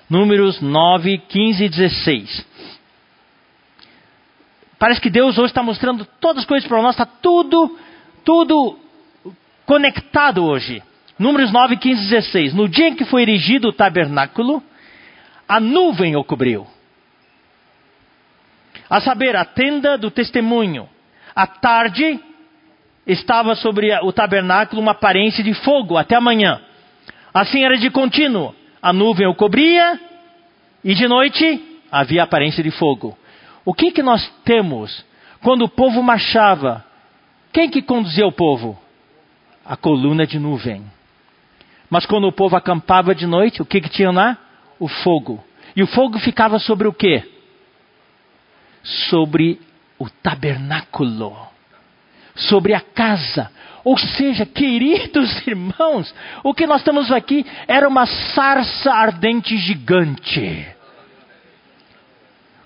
Números 9, 15 e 16. Parece que Deus hoje está mostrando todas as coisas para nós, está tudo, tudo conectado hoje. Números 9, 15 e 16. No dia em que foi erigido o tabernáculo, a nuvem o cobriu. A saber, a tenda do testemunho. À tarde, estava sobre o tabernáculo uma aparência de fogo até amanhã. Assim era de contínuo a nuvem o cobria e de noite havia aparência de fogo. O que que nós temos quando o povo marchava? Quem que conduzia o povo? A coluna de nuvem. Mas quando o povo acampava de noite, o que que tinha lá? O fogo. E o fogo ficava sobre o quê? Sobre o tabernáculo. Sobre a casa. Ou seja, queridos irmãos, o que nós estamos aqui era uma sarça ardente gigante.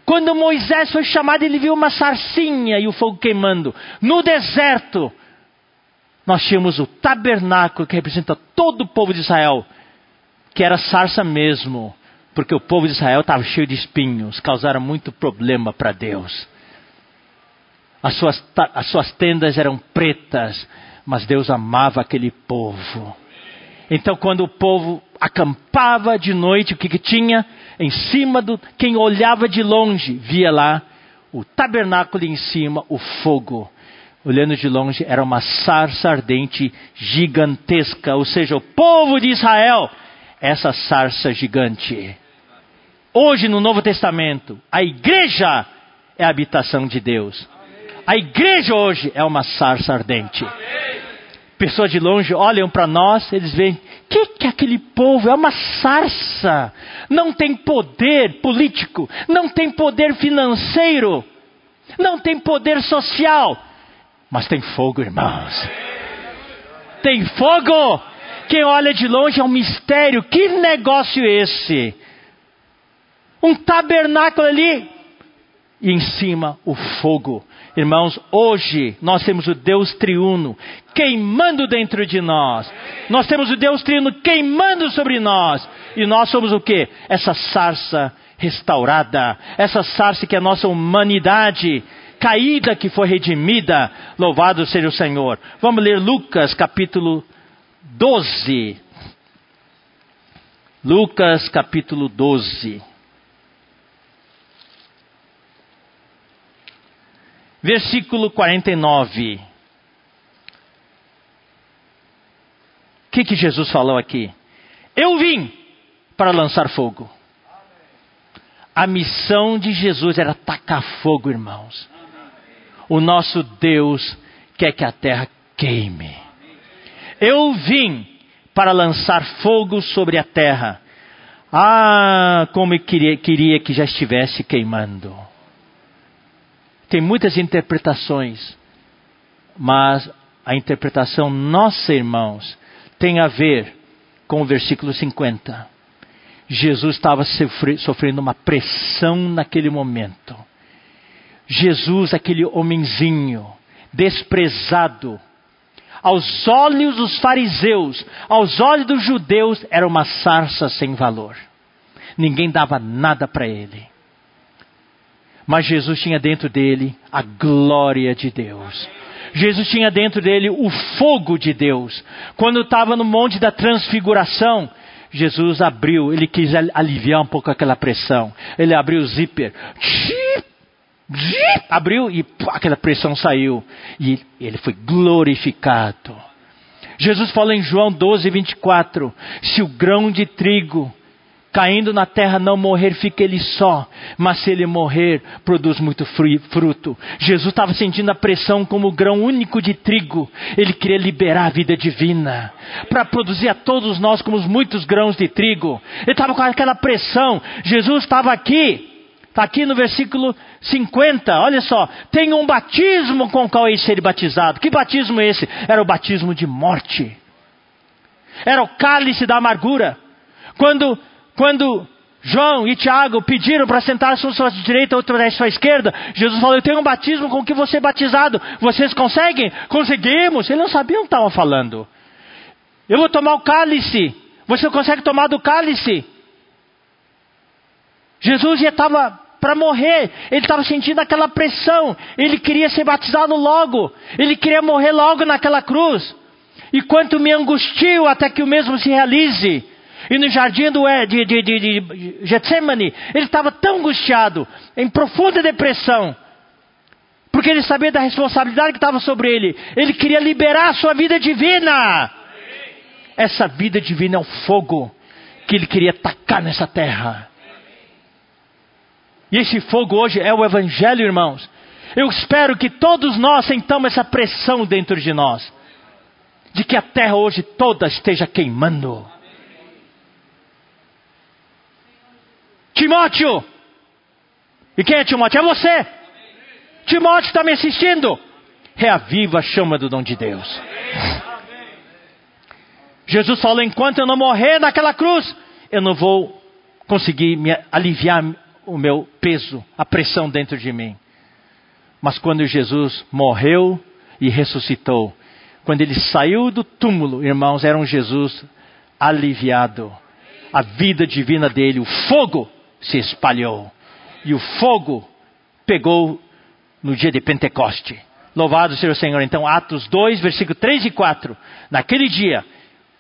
Quando Moisés foi chamado, ele viu uma sarcinha e o fogo queimando. No deserto, nós tínhamos o tabernáculo que representa todo o povo de Israel, que era sarça mesmo, porque o povo de Israel estava cheio de espinhos, causaram muito problema para Deus. As suas, as suas tendas eram pretas, mas Deus amava aquele povo. Então, quando o povo acampava de noite, o que, que tinha? Em cima do. Quem olhava de longe, via lá o tabernáculo em cima, o fogo. Olhando de longe, era uma sarça ardente gigantesca, ou seja, o povo de Israel, essa sarça gigante. Hoje, no Novo Testamento, a igreja é a habitação de Deus. A igreja hoje é uma sarça ardente. Pessoas de longe olham para nós, eles veem, que que é aquele povo? É uma sarça. Não tem poder político, não tem poder financeiro, não tem poder social, mas tem fogo, irmãos. Tem fogo. Quem olha de longe é um mistério. Que negócio é esse? Um tabernáculo ali e em cima o fogo. Irmãos, hoje nós temos o Deus triuno queimando dentro de nós. Nós temos o Deus triuno queimando sobre nós. E nós somos o que? Essa sarça restaurada, essa sarça que é a nossa humanidade caída que foi redimida. Louvado seja o Senhor. Vamos ler Lucas capítulo 12. Lucas capítulo 12. Versículo 49. O que, que Jesus falou aqui? Eu vim para lançar fogo. A missão de Jesus era tacar fogo, irmãos. O nosso Deus quer que a terra queime. Eu vim para lançar fogo sobre a terra. Ah, como eu queria, queria que já estivesse queimando. Tem muitas interpretações, mas a interpretação nossa, irmãos, tem a ver com o versículo 50. Jesus estava sofrendo uma pressão naquele momento. Jesus, aquele homenzinho, desprezado, aos olhos dos fariseus, aos olhos dos judeus, era uma sarça sem valor. Ninguém dava nada para ele. Mas Jesus tinha dentro dele a glória de Deus. Jesus tinha dentro dele o fogo de Deus. Quando estava no monte da transfiguração, Jesus abriu, ele quis aliviar um pouco aquela pressão. Ele abriu o zíper, abriu e aquela pressão saiu. E ele foi glorificado. Jesus fala em João 12, 24: Se o grão de trigo caindo na terra não morrer, fica ele só, mas se ele morrer, produz muito fruto. Jesus estava sentindo a pressão como o grão único de trigo, ele queria liberar a vida divina, para produzir a todos nós como os muitos grãos de trigo. Ele estava com aquela pressão, Jesus estava aqui, Está aqui no versículo 50, olha só. Tem um batismo com o qual ele ser batizado. Que batismo é esse? Era o batismo de morte. Era o cálice da amargura. Quando quando João e Tiago pediram para sentar-se um à sua direita, outro à sua esquerda, Jesus falou: Eu tenho um batismo com que você é batizado. Vocês conseguem? Conseguimos. Eles não sabiam o que estavam falando. Eu vou tomar o cálice. Você consegue tomar do cálice? Jesus já estava para morrer, ele estava sentindo aquela pressão, ele queria ser batizado logo, ele queria morrer logo naquela cruz. E quanto me angustio até que o mesmo se realize. E no jardim do, de, de, de, de Getsemane, ele estava tão angustiado, em profunda depressão, porque ele sabia da responsabilidade que estava sobre ele. Ele queria liberar a sua vida divina. Essa vida divina é o fogo que ele queria tacar nessa terra. E esse fogo hoje é o Evangelho, irmãos. Eu espero que todos nós sentamos essa pressão dentro de nós, de que a terra hoje toda esteja queimando. Timóteo. E quem é Timóteo? É você. Timóteo está me assistindo. Reaviva a chama do dom de Deus. Jesus falou: enquanto eu não morrer naquela cruz, eu não vou conseguir me aliviar o meu peso, a pressão dentro de mim. Mas quando Jesus morreu e ressuscitou, quando ele saiu do túmulo, irmãos, era um Jesus aliviado. A vida divina dele, o fogo se espalhou. E o fogo pegou no dia de Pentecoste. Louvado seja o Senhor. Então, Atos 2, versículo 3 e 4. Naquele dia,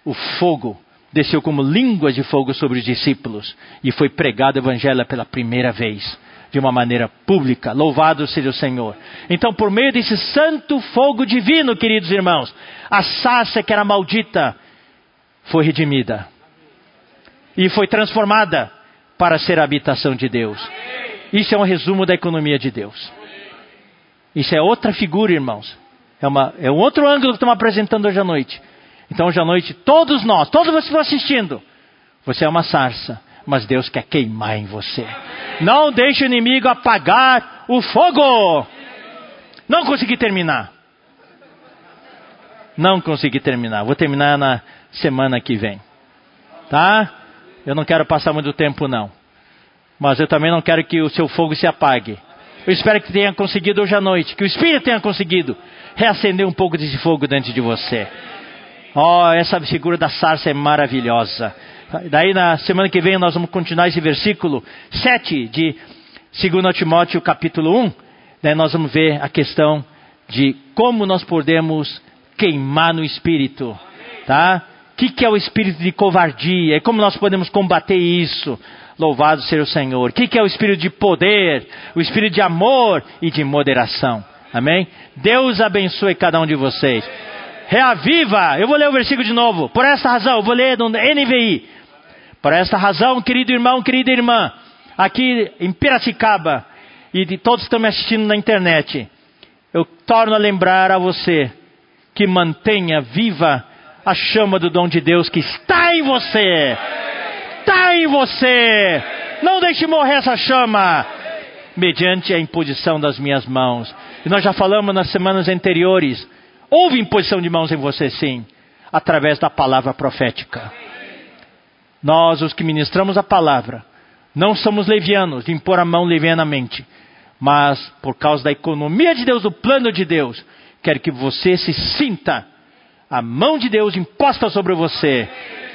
o fogo desceu como línguas de fogo sobre os discípulos e foi pregado o evangelho pela primeira vez, de uma maneira pública. Louvado seja o Senhor. Então, por meio desse santo fogo divino, queridos irmãos, a sarça que era maldita foi redimida e foi transformada para ser a habitação de Deus. Isso é um resumo da economia de Deus. Isso é outra figura, irmãos. É, uma, é um outro ângulo que estamos apresentando hoje à noite. Então, hoje à noite, todos nós, todos vocês que estão assistindo, você é uma sarça, mas Deus quer queimar em você. Não deixe o inimigo apagar o fogo. Não consegui terminar. Não consegui terminar. Vou terminar na semana que vem. Tá? Eu não quero passar muito tempo, não. Mas eu também não quero que o seu fogo se apague. Eu espero que tenha conseguido hoje à noite, que o Espírito tenha conseguido reacender um pouco desse fogo dentro de você. Oh, essa figura da sarça é maravilhosa. Daí na semana que vem nós vamos continuar esse versículo 7 de 2 Timóteo capítulo 1. Daí nós vamos ver a questão de como nós podemos queimar no espírito, tá? O que, que é o espírito de covardia? E como nós podemos combater isso? Louvado seja o Senhor. O que, que é o espírito de poder? O espírito de amor e de moderação. Amém? Deus abençoe cada um de vocês. Reaviva! Eu vou ler o versículo de novo. Por essa razão, eu vou ler no NVI. Por essa razão, querido irmão, querida irmã, aqui em Piracicaba, e de todos que estão me assistindo na internet, eu torno a lembrar a você que mantenha viva a chama do dom de Deus que está em você. Está em você. Não deixe morrer essa chama. Mediante a imposição das minhas mãos. E nós já falamos nas semanas anteriores. Houve imposição de mãos em você, sim. Através da palavra profética. Nós, os que ministramos a palavra, não somos levianos de impor a mão levianamente mas por causa da economia de Deus, do plano de Deus, quero que você se sinta a mão de Deus imposta sobre você,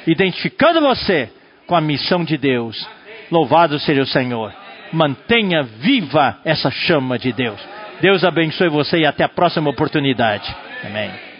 identificando você com a missão de Deus. Louvado seja o Senhor. Mantenha viva essa chama de Deus. Deus abençoe você e até a próxima oportunidade. Amém.